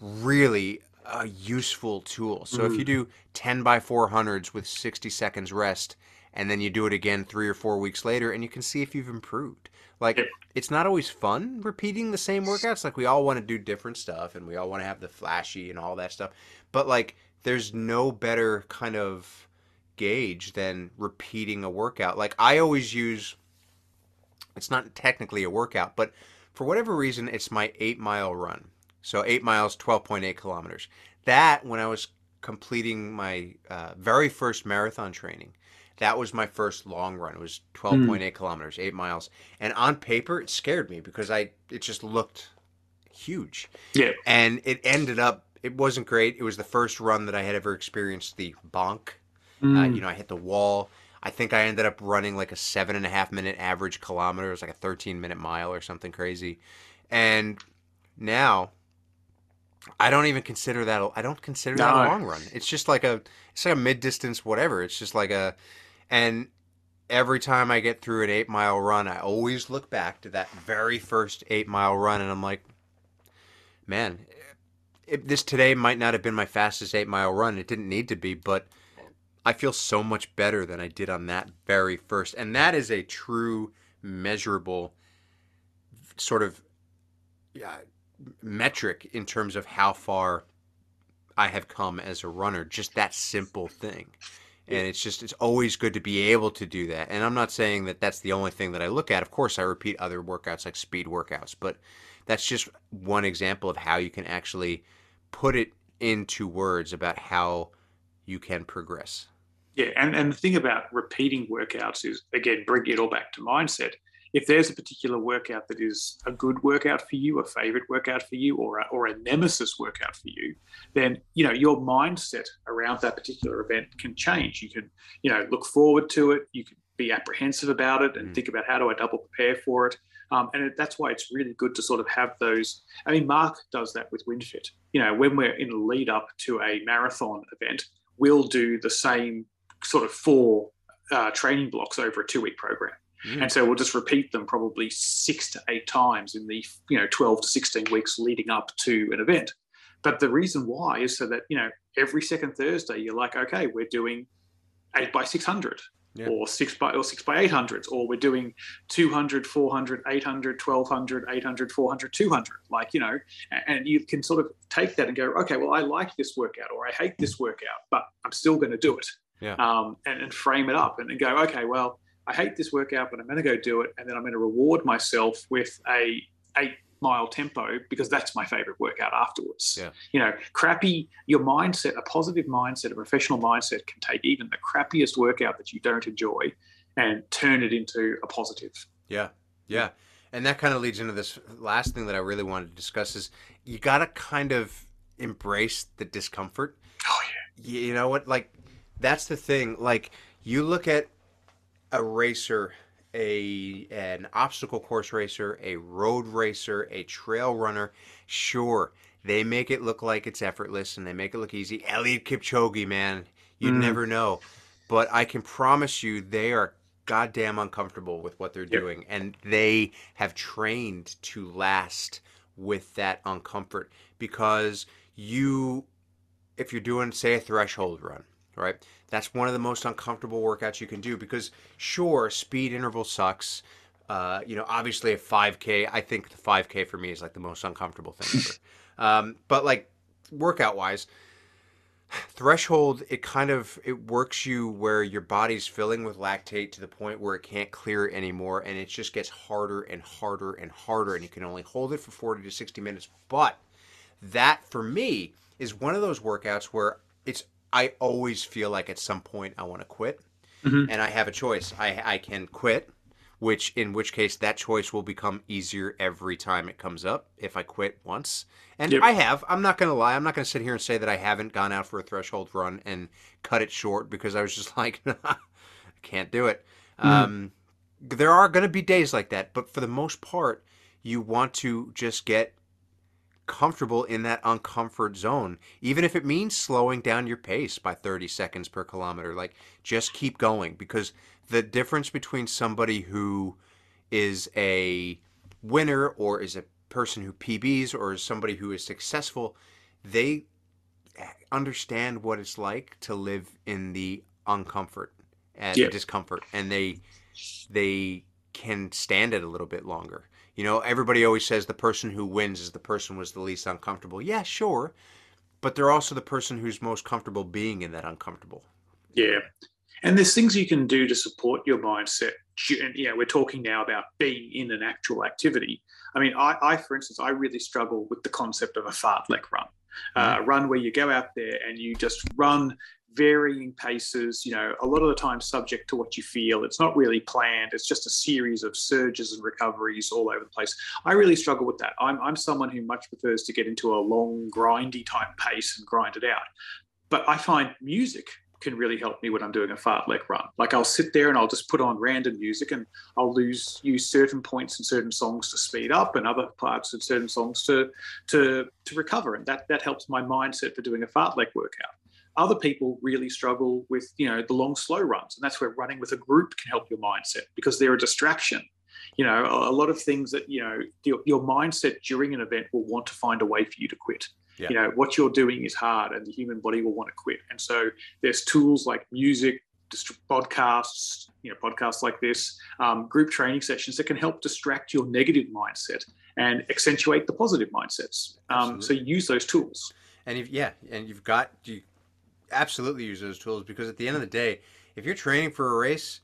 really a useful tool. So if Mm. you do 10 by 400s with 60 seconds rest and then you do it again 3 or 4 weeks later and you can see if you've improved. Like Yep. it's not always fun repeating the same workouts. Like we all want to do different stuff and we all want to have the flashy and all that stuff. But like there's no better kind of gauge than repeating a workout. Like I always use it's not technically a workout, but for whatever reason it's my 8 mile run. So 8 miles 12.8 kilometers. That when I was completing my uh, very first marathon training, that was my first long run. It was 12.8 kilometers, 8 miles. And on paper it scared me because I it just looked huge yeah and it ended up it wasn't great it was the first run that i had ever experienced the bonk uh, you know i hit the wall. I think i ended up running like a seven and a half minute average kilometer. It was like a 13 minute mile or something crazy. And now i don't even consider that I don't consider that a long run. It's just like a it's like a mid distance whatever. It's just like a and every time i get through an eight mile run i always look back to that very first eight mile run and i'm like man, it, this today might not have been my fastest eight mile run. It didn't need to be, but I feel so much better than I did on that very first. And that is a true, measurable sort of yeah, metric in terms of how far I have come as a runner. Just that simple thing. And it's just, it's always good to be able to do that. And I'm not saying that that's the only thing that I look at. Of course, I repeat other workouts like speed workouts, but that's just one example of how you can actually put it into words about how you can progress. Yeah, and, and the thing about repeating workouts is again bring it all back to mindset. if there's a particular workout that is a good workout for you, a favorite workout for you, or a, or a nemesis workout for you, then you know your mindset around that particular event can change. You can you know look forward to it. You can be apprehensive about it and mm. think about how do I double prepare for it. Um, and that's why it's really good to sort of have those. I mean, Mark does that with WinFit. You know, when we're in a lead up to a marathon event, we'll do the same sort of four uh, training blocks over a two week program. Mm. And so we'll just repeat them probably six to eight times in the you know 12 to 16 weeks leading up to an event. But the reason why is so that you know every second Thursday you're like, okay, we're doing eight by 600 yeah. or six by or six by 800s, or we're doing 200, 400, 800, 1200, 800, 400, 200. Like you know, and you can sort of take that and go, okay, well, I like this workout or I hate this workout, but I'm still going to do it. Yeah. Um, and, and frame it up and, and go, okay, well, I hate this workout, but I'm going to go do it, and then I'm going to reward myself with a eight mile tempo because that's my favorite workout afterwards. Yeah. You know, crappy your mindset, a positive mindset, a professional mindset can take even the crappiest workout that you don't enjoy and turn it into a positive. Yeah. Yeah. And that kind of leads into this last thing that I really wanted to discuss is you got to kind of embrace the discomfort. Oh yeah. You know what like that's the thing like you look at a racer, a an obstacle course racer, a road racer, a trail runner, sure, they make it look like it's effortless and they make it look easy. Eliud Kipchoge, man, you'd mm. never know. But I can promise you they are goddamn uncomfortable with what they're yep. doing and they have trained to last with that uncomfort because you if you're doing say a threshold run right? That's one of the most uncomfortable workouts you can do because, sure, speed interval sucks. Uh, you know, obviously a 5K, I think the 5K for me is like the most uncomfortable thing ever. um, but like workout wise, threshold it kind of it works you where your body's filling with lactate to the point where it can't clear it anymore and it just gets harder and harder and harder and you can only hold it for 40 to 60 minutes but that for me is one of those workouts where it's I always feel like at some point I want to quit, mm-hmm. and I have a choice. I I can quit, which in which case that choice will become easier every time it comes up if I quit once. And yep. I have. I'm not going to lie. I'm not going to sit here and say that I haven't gone out for a threshold run and cut it short because I was just like, I can't do it. Mm-hmm. Um, there are going to be days like that, but for the most part, you want to just get comfortable in that uncomfort zone, even if it means slowing down your pace by 30 seconds per kilometer. Like, just keep going because the difference between somebody who is a winner or is a person who PBs or is somebody who is successful, they understand what it's like to live in the uncomfort and yeah. discomfort, and they they can stand it a little bit longer. You know, everybody always says the person who wins is the person was the least uncomfortable. Yeah, sure. But they're also the person who's most comfortable being in that uncomfortable. Yeah. And there's things you can do to support your mindset. And yeah, we're talking now about being in an actual activity. I mean, I, I for instance, I really struggle with the concept of a fartlek run. Uh, mm-hmm. run where you go out there and you just run varying paces, you know, a lot of the time subject to what you feel. It's not really planned. It's just a series of surges and recoveries all over the place. I really struggle with that. I'm, I'm someone who much prefers to get into a long, grindy type pace and grind it out. But I find music can really help me when I'm doing a fartlek run. Like I'll sit there and I'll just put on random music and I'll lose use certain points in certain songs to speed up and other parts of certain songs to to to recover. And that that helps my mindset for doing a fartlek workout. Other people really struggle with, you know, the long, slow runs. And that's where running with a group can help your mindset because they're a distraction. You know, a lot of things that, you know, your, your mindset during an event will want to find a way for you to quit. Yeah. You know, what you're doing is hard and the human body will want to quit. And so there's tools like music, podcasts, you know, podcasts like this, um, group training sessions that can help distract your negative mindset and accentuate the positive mindsets. Um, so use those tools. And if, yeah, and you've got you absolutely use those tools because at the end of the day, if you're training for a race,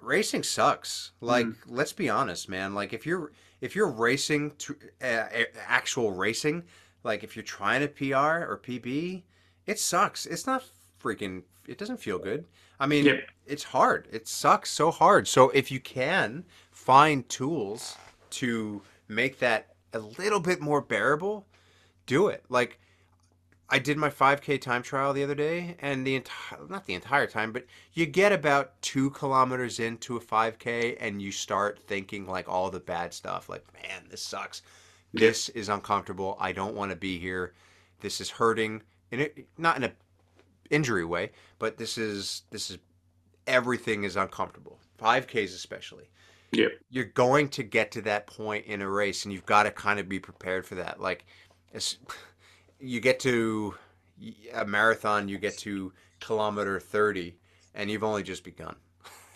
racing sucks. Like, mm. let's be honest, man. Like, if you're if you're racing to uh, actual racing, like if you're trying to PR or PB, it sucks. It's not freaking. It doesn't feel good. I mean, yep. it's hard. It sucks so hard. So if you can find tools to make that a little bit more bearable, do it. Like I did my 5K time trial the other day, and the entire not the entire time, but you get about two kilometers into a 5K, and you start thinking like all the bad stuff. Like, man, this sucks. This is uncomfortable. I don't want to be here. This is hurting, and it not in a injury way, but this is this is everything is uncomfortable. 5Ks especially. Yep. You're going to get to that point in a race, and you've got to kind of be prepared for that. Like, it's, you get to a marathon, you get to kilometer 30, and you've only just begun.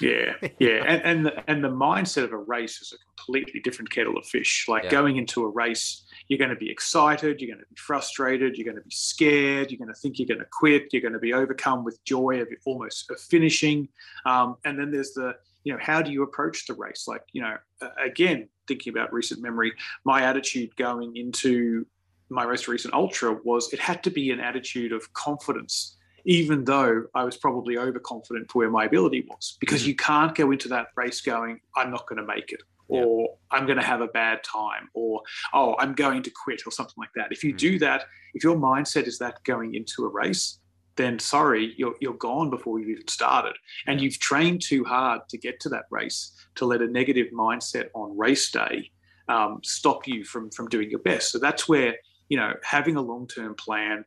Yeah, yeah, and and the, and the mindset of a race is a completely different kettle of fish. Like Yeah. going into a race, you're going to be excited, you're going to be frustrated, you're going to be scared, you're going to think you're going to quit, you're going to be overcome with joy of almost of finishing, um, and then there's the you know how do you approach the race? Like you know, again thinking about recent memory, my attitude going into my most recent ultra was it had to be an attitude of confidence even though I was probably overconfident for where my ability was, because Mhm. you can't go into that race going, I'm not going to make it, Yeah. or I'm going to have a bad time, or oh, I'm going to quit, or something like that. If you Mhm. do that, if your mindset is that going into a race, then sorry, you're, you're gone before you've even started. And you've trained too hard to get to that race to let a negative mindset on race day um, stop you from, from doing your best. So that's where, you know, having a long term plan,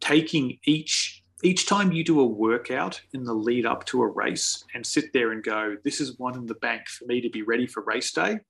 taking each each time you do a workout in the lead up to a race and sit there and go, this is one in the bank for me to be ready for race day,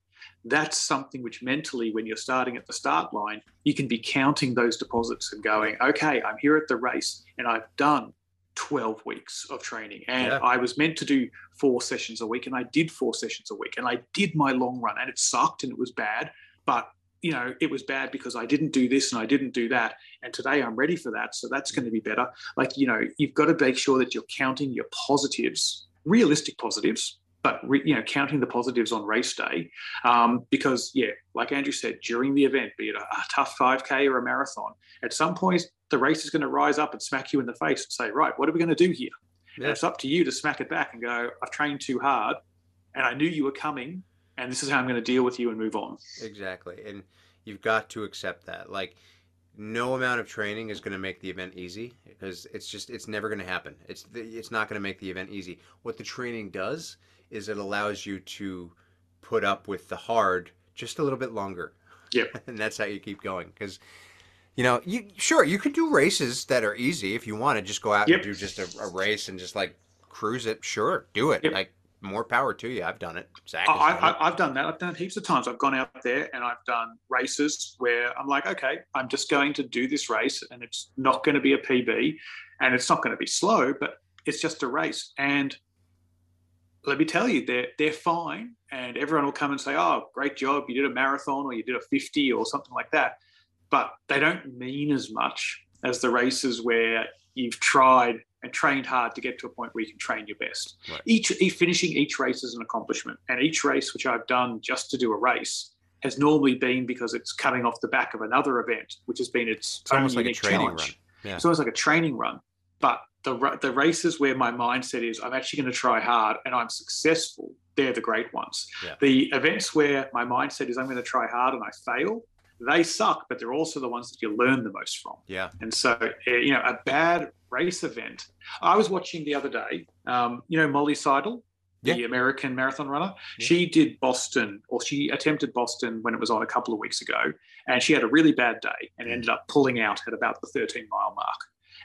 that's something which mentally, when you're starting at the start line, you can be counting those deposits and going, okay, I'm here at the race and I've done 12 weeks of training and Yeah. I was meant to do four sessions a week and I did four sessions a week and I did my long run and it sucked and it was bad, but you know, it was bad because I didn't do this and I didn't do that. And today I'm ready for that. So that's going to be better. Like, you know, you've got to make sure that you're counting your positives, realistic positives, but, re, you know, counting the positives on race day. Um, because, yeah, like Andrew said, during the event, be it a, a tough 5K or a marathon, at some point, the race is going to rise up and smack you in the face and say, right, what are we going to do here? And it's up to you to smack it back and go, I've trained too hard and I knew you were coming and this is how I'm going to deal with you and move on. Exactly. And you've got to accept that. Like no amount of training is going to make the event easy because it's just it's never going to happen. It's it's not going to make the event easy. What the training does is it allows you to put up with the hard just a little bit longer. Yep. and that's how you keep going cuz you know, you sure you could do races that are easy if you want to just go out Yep. and do just a, a race and just like cruise it. Sure, do it. Yep. Like more power to you. I've done it. Zach I, done I. I've done that. I've done it heaps of times. I've gone out there and I've done races where I'm like, okay, I'm just going to do this race and it's not going to be a PB and it's not going to be slow, but it's just a race. And let me tell you, they're, they're fine. And everyone will come and say, oh, great job. You did a marathon or you did a 50 or something like that. But they don't mean as much as the races where you've tried and trained hard to get to a point where you can train your best. Right. Each, each finishing each race is an accomplishment, and each race which I've done just to do a race has normally been because it's coming off the back of another event, which has been its, It's own almost like a training challenge. run. Yeah. It's almost like a training run. But the the races where my mindset is I'm actually going to try hard and I'm successful, they're the great ones. Yeah. The events where my mindset is I'm going to try hard and I fail, they suck, but they're also the ones that you learn the most from. Yeah. And so, eh, you know, a bad race event. I was watching the other day, um, you know, Molly Seidel, the American marathon runner. Yeah. She did Boston, or she attempted Boston when it was on a couple of weeks ago, and she had a really bad day and ended up pulling out at about the 13 mile mark.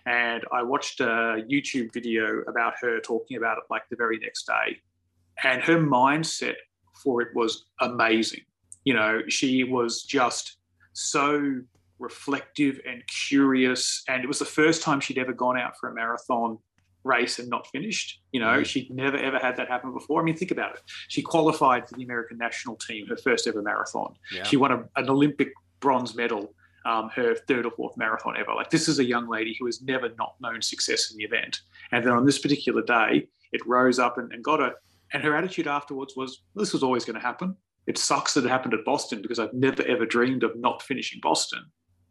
And I watched a YouTube video about her talking about it like the very next day, and her mindset for it was amazing. You know, she was just so reflective and curious. And it was the first time she'd ever gone out for a marathon race and not finished. You know, Mhm. she'd never ever had that happen before. I mean, think about it. She qualified for the American national team, her first ever marathon. Yeah. She won a, an Olympic bronze medal, um, her third or fourth marathon ever. Like, this is a young lady who has never not known success in the event. And then on this particular day, it rose up and, and got her. And her attitude afterwards was, this was always going to happen. It sucks that it happened at Boston because I've never ever dreamed of not finishing Boston.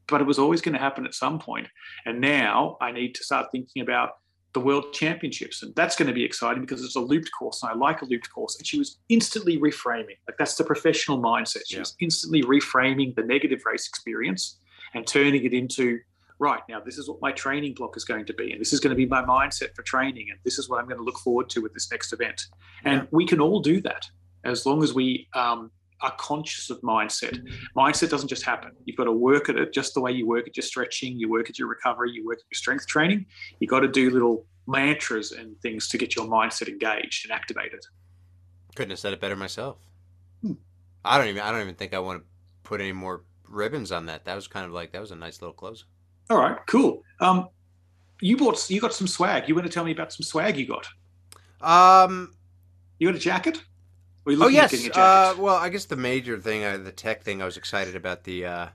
But it was always going to happen at some point. And now I need to start thinking about the World Championships, and that's going to be exciting because it's a looped course, and I like a looped course. And she was instantly reframing, like that's the professional mindset. She Yeah. was instantly reframing the negative race experience and turning it into right now. This is what my training block is going to be, and this is going to be my mindset for training, and this is what I'm going to look forward to with this next event. And Yeah. we can all do that as long as we um, are conscious of mindset. Mindset doesn't just happen. You've got to work at it just the way you work at your stretching, you work at your recovery, you work at your strength training. You've got to do little mantras and things to get your mindset engaged and activated. Couldn't have said it better myself. Hmm. I don't even. I don't even think I want to put any more ribbons on that. That was kind of like that was a nice little close. All right, cool. Um, you bought, you got some swag. You want to tell me about some swag you got? Um. You got a jacket? Or are you Oh yes. Uh, well, I guess the major thing, uh, the tech thing, I was excited about the uh,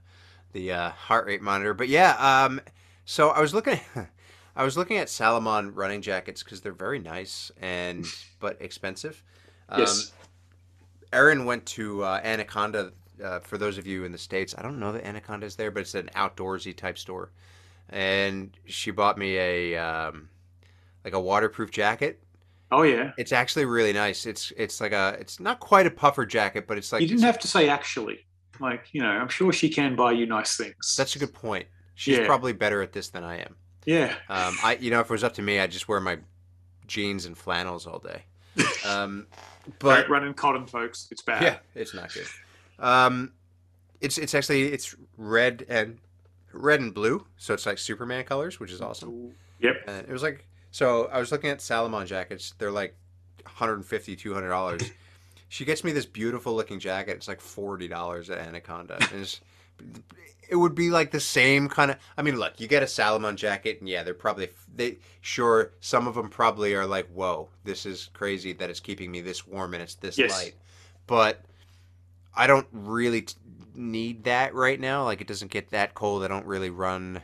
the uh, heart rate monitor. But yeah. Um. So I was looking. I was looking at Salomon running jackets because they're very nice and but expensive. Um, yes. Erin went to uh, Anaconda. Uh, for those of you in the states, I don't know that Anaconda is there, but it's an outdoorsy type store, and she bought me a um, like a waterproof jacket. Oh yeah. It's actually really nice. It's it's like a it's not quite a puffer jacket, but it's like you didn't have to say actually. Like you know, I'm sure she can buy you nice things. That's a good point. She's Yeah. probably better at this than I am. yeah. Um, I you know if it was up to me, I'd just wear my jeans and flannels all day. Um, but Don't run in cotton, folks. It's bad. Yeah, it's not good. Um, it's it's actually it's red and red and blue, so it's like Superman colors, which is awesome. Yep. And it was like so I was looking at Salomon jackets. They're like 150 200 dollars. she gets me this beautiful looking jacket. It's like forty dollars at Anaconda. And it's, it would be like the same kind of. I mean, look, you get a Salomon jacket, and yeah, they're probably they sure some of them probably are like, whoa, this is crazy that it's keeping me this warm and it's this Yes. light. But I don't really t- need that right now. Like it doesn't get that cold. I don't really run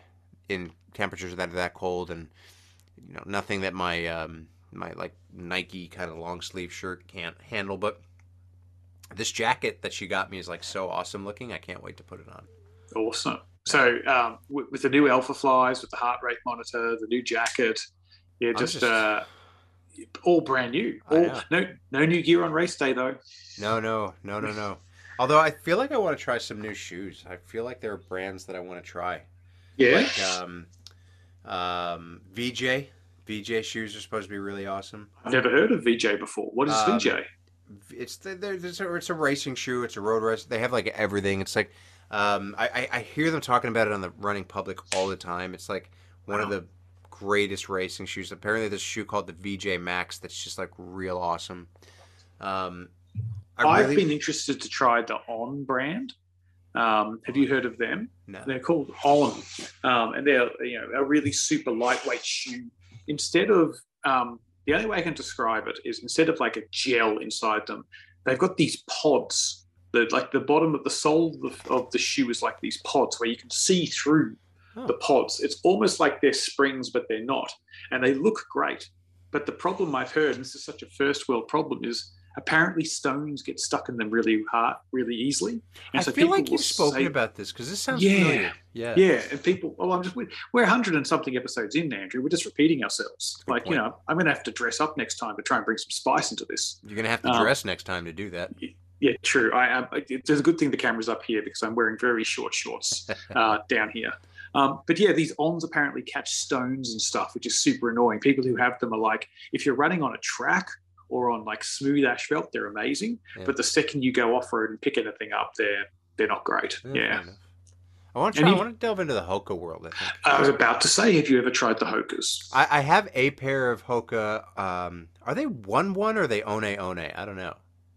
in temperatures that are that cold, and you know nothing that my um, my like Nike kind of long sleeve shirt can't handle. But this jacket that she got me is like so awesome looking. I can't wait to put it on. Awesome. So um, with, with the new Alpha Flies, with the heart rate monitor, the new jacket, yeah, just, just- uh, all brand new. All, no, no new gear on race day though. No, no, no, no, no. Although I feel like I want to try some new shoes. I feel like there are brands that I want to try. Yeah. Like um, um, VJ. VJ shoes are supposed to be really awesome. I've never heard of VJ before. What is Um, VJ? It's the, there- there's a, it's a racing shoe. It's a road race. They have like everything. It's like um, I, I hear them talking about it on the running public all the time. It's like one of the greatest racing shoes. Apparently, there's a shoe called the VJ Maxx that's just like real awesome. Um, I I've really been interested to try the On brand. Um, have you heard of them? no. They're called On, um, and they're you know a really super lightweight shoe. Instead of um, the only way I can describe it is instead of like a gel inside them, they've got these pods. That like the bottom of the sole of the, of the shoe is like these pods where you can see through Oh. the pods. It's almost like they're springs, but they're not, and they look great. But the problem I've heard, and this is such a first world problem, is apparently stones get stuck in them really hard, really easily. And I so feel like you've spoken say- about this because this sounds Yeah. familiar. Yeah. yeah, and people. Oh, I'm just. We're hundred and something episodes in, Andrew. We're just repeating ourselves. Good like you know, I'm going to have to dress up next time to try and bring some spice into this. You're gonna have to Um, dress next time to do that. Yeah, true. I am. There's a good thing the camera's up here because I'm wearing very short shorts uh, down here. Um, but yeah, these ons apparently catch stones and stuff, which is super annoying. People who have them are like, if you're running on a track or on like smooth asphalt, they're amazing. Yeah. But the second you go off road and pick anything up, they're they're not great. fair yeah. I want to try. I want to delve into the Hoka world. I. I was about to say, have you ever tried the Hokas? I, I have a pair of Hoka. Um, are they one one or are they one one? I don't know.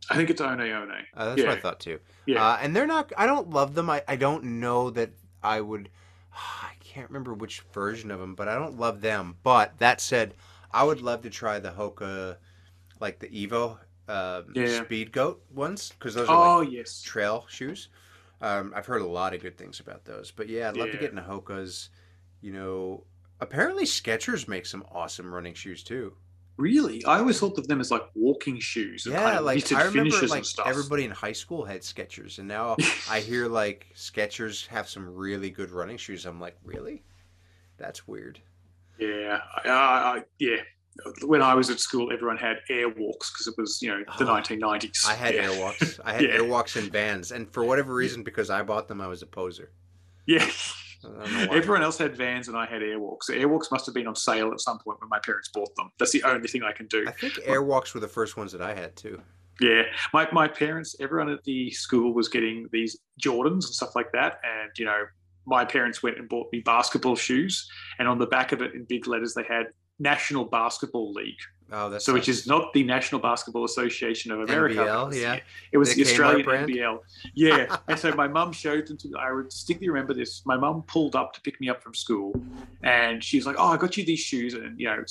I think it's One One. Uh, that's what I thought too. Yeah. Uh, and they're not. I don't love them. I, I don't know that I would. I can't remember which version of them, but I don't love them. But that said, I would love to try the Hoka, like the Evo um, Yeah. Speed Goat ones, because those are like Oh yes. trail shoes. Um, I've heard a lot of good things about those. But yeah, I'd love to get into Hoka's. You know, apparently Skechers make some awesome running shoes too. Really? I always thought of them as like walking shoes. Yeah, kind of like I remember, like everybody in high school had Skechers, and now I hear like Skechers have some really good running shoes. I'm like, really? That's weird. Yeah, I, I, yeah. When I was at school, everyone had airwalks because it was you know the Oh, 1990s. I had yeah. airwalks. I had Yeah. airwalks in vans, and for whatever reason, because I bought them, I was a poser. Yeah. I don't know why. Everyone else had vans and I had airwalks. Airwalks must have been on sale at some point when my parents bought them. That's the only thing I can do. I think airwalks were the first ones that I had too. Yeah, my, my parents, everyone at the school was getting these Jordans and stuff like that. And, you know, my parents went and bought me basketball shoes. And on the back of it, in big letters, they had National Basketball League. Oh, that's So, which is not the National Basketball Association of America. NBL, It was- yeah. It was The the Australian? NBL. Yeah. and so my mum showed them to me. I distinctly remember this. My mum pulled up to pick me up from school and she's like, Oh, I got you these shoes. And, you know,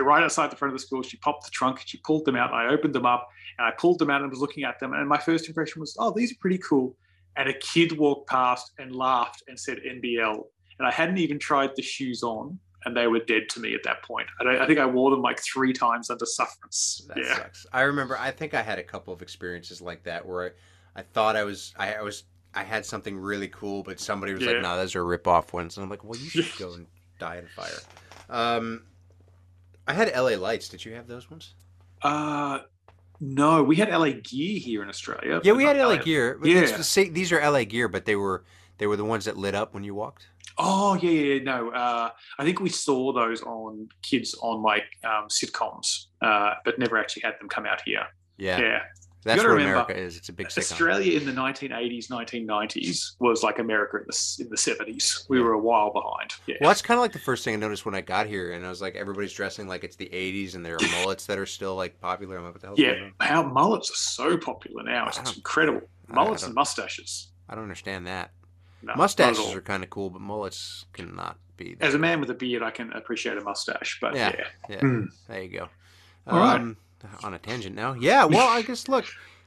right outside the front of the school, she popped the trunk, and she pulled them out. I opened them up and I pulled them out and was looking at them. And my first impression was, Oh, these are pretty cool. And a kid walked past and laughed and said NBL. And I hadn't even tried the shoes on. And they were dead to me at that point. I, don't- I think I wore them like three times under sufferance. That yeah. sucks. I remember. I think I had a couple of experiences like that where I, I thought I was. I, I was. I had something really cool, but somebody was Yeah. like, "No, those are rip-off ones," and I'm like, "Well, you should go and die in a fire." Um, I had L.A. Lights. Did you have those ones? Uh, no, we had LA Gear here in Australia. Yeah, we had not LA Gear. Yeah. these are LA Gear, but they were they were the ones that lit up when you walked. Oh yeah, yeah, yeah, no. Uh, I think we saw those on kids on like um, sitcoms, uh, but never actually had them come out here. Yeah, Yeah, that's what remember, America is. It's a big sitcom. Australia in the 1980s, 1990s was like America in the in the 70s. We were a while behind. Yeah, Well, that's kind of like the first thing I noticed when I got here, and I was like, everybody's dressing like it's the '80s, and there are mullets that are still like popular. I'm like, what the going yeah. How mullets are so popular now. It's incredible. Mullets and mustaches. I don't understand that. No, Mustaches are kind of cool, but mullets cannot be. That. As a man with a beard, I can appreciate a mustache, but Yeah. yeah. Yeah. Mm. There you go. All right. um, On a tangent now. Yeah. Well, I guess look,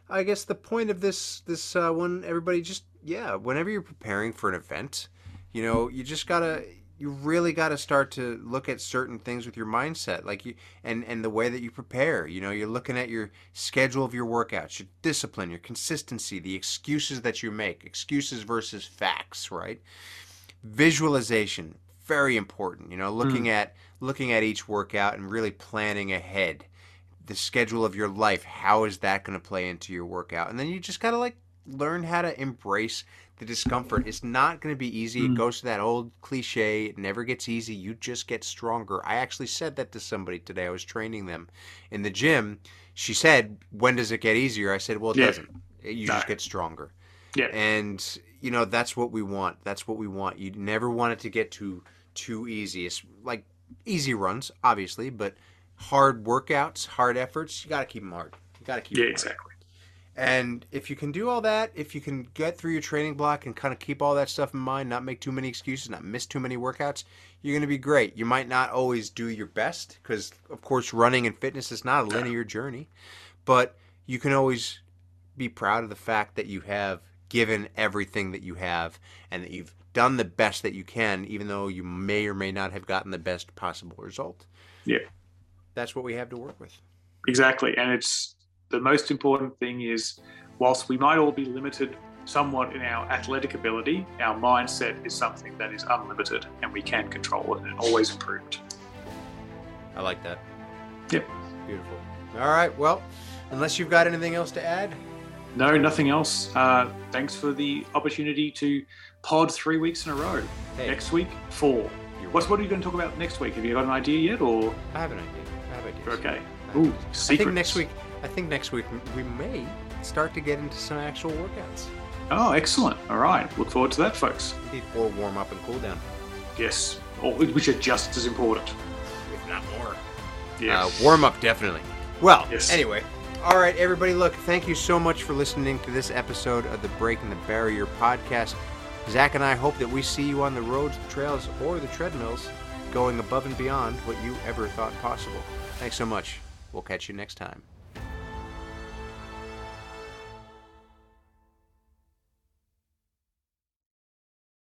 I guess the point of this this uh, one, everybody just yeah, whenever you're preparing for an event, you know, you just gotta you really got to start to look at certain things with your mindset like you and and the way that you prepare you know you're looking at your schedule of your workouts your discipline your consistency the excuses that you make excuses versus facts right? Visualization very important you know looking mm. at looking at each workout and really planning ahead. The schedule of your life how is that going to play into your workout? And then you just got to like learn how to embrace the discomfort. It's not going to be easy. It Mm. goes to that old cliche it never gets easy. You just get stronger. I actually said that to somebody today. I was training them in the gym. She said when does it get easier? I said well it Yeah. doesn't. You No. just get stronger. Yeah. and you know that's what we want. That's what we want. You never want it to get too too easy. It's like easy runs obviously but hard workouts hard efforts you got to keep them hard. You got to keep Yeah, exactly. And if you can do all that if you can get through your training block and kind of keep all that stuff in mind not make too many excuses not miss too many workouts you're going to be great you might not always do your best because of course running and fitness is not a linear journey but you can always be proud of the fact that you have given everything that you have and that you've done the best that you can even though you may or may not have gotten the best possible result Yeah. that's what we have to work with Exactly. And it's the most important thing is whilst we might all be limited somewhat in our athletic ability, our mindset is something that is unlimited and we can control it and always improved. i like that Yep. beautiful all right well unless you've got anything else to add No, nothing else. Uh, thanks for the opportunity to pod three weeks in a row. hey Next week, four. you're What's what are you going to talk about next week? Have you got an idea yet, or I have an idea. I have ideas. okay? Ooh, ideas. I think next week. I think next week we may start to get into some actual workouts, Oh, excellent. All right. Look forward to that, folks. Before warm up and cool down, Yes, or, which are just as important. if not more. Yeah. Uh, warm up definitely. Well, Yes. anyway. All right, everybody. Look, thank you so much for listening to this episode of the Breaking the Barrier podcast. Zach and I hope that we see you on the roads, the trails, or the treadmills, going above and beyond what you ever thought possible. Thanks so much. We'll catch you next time.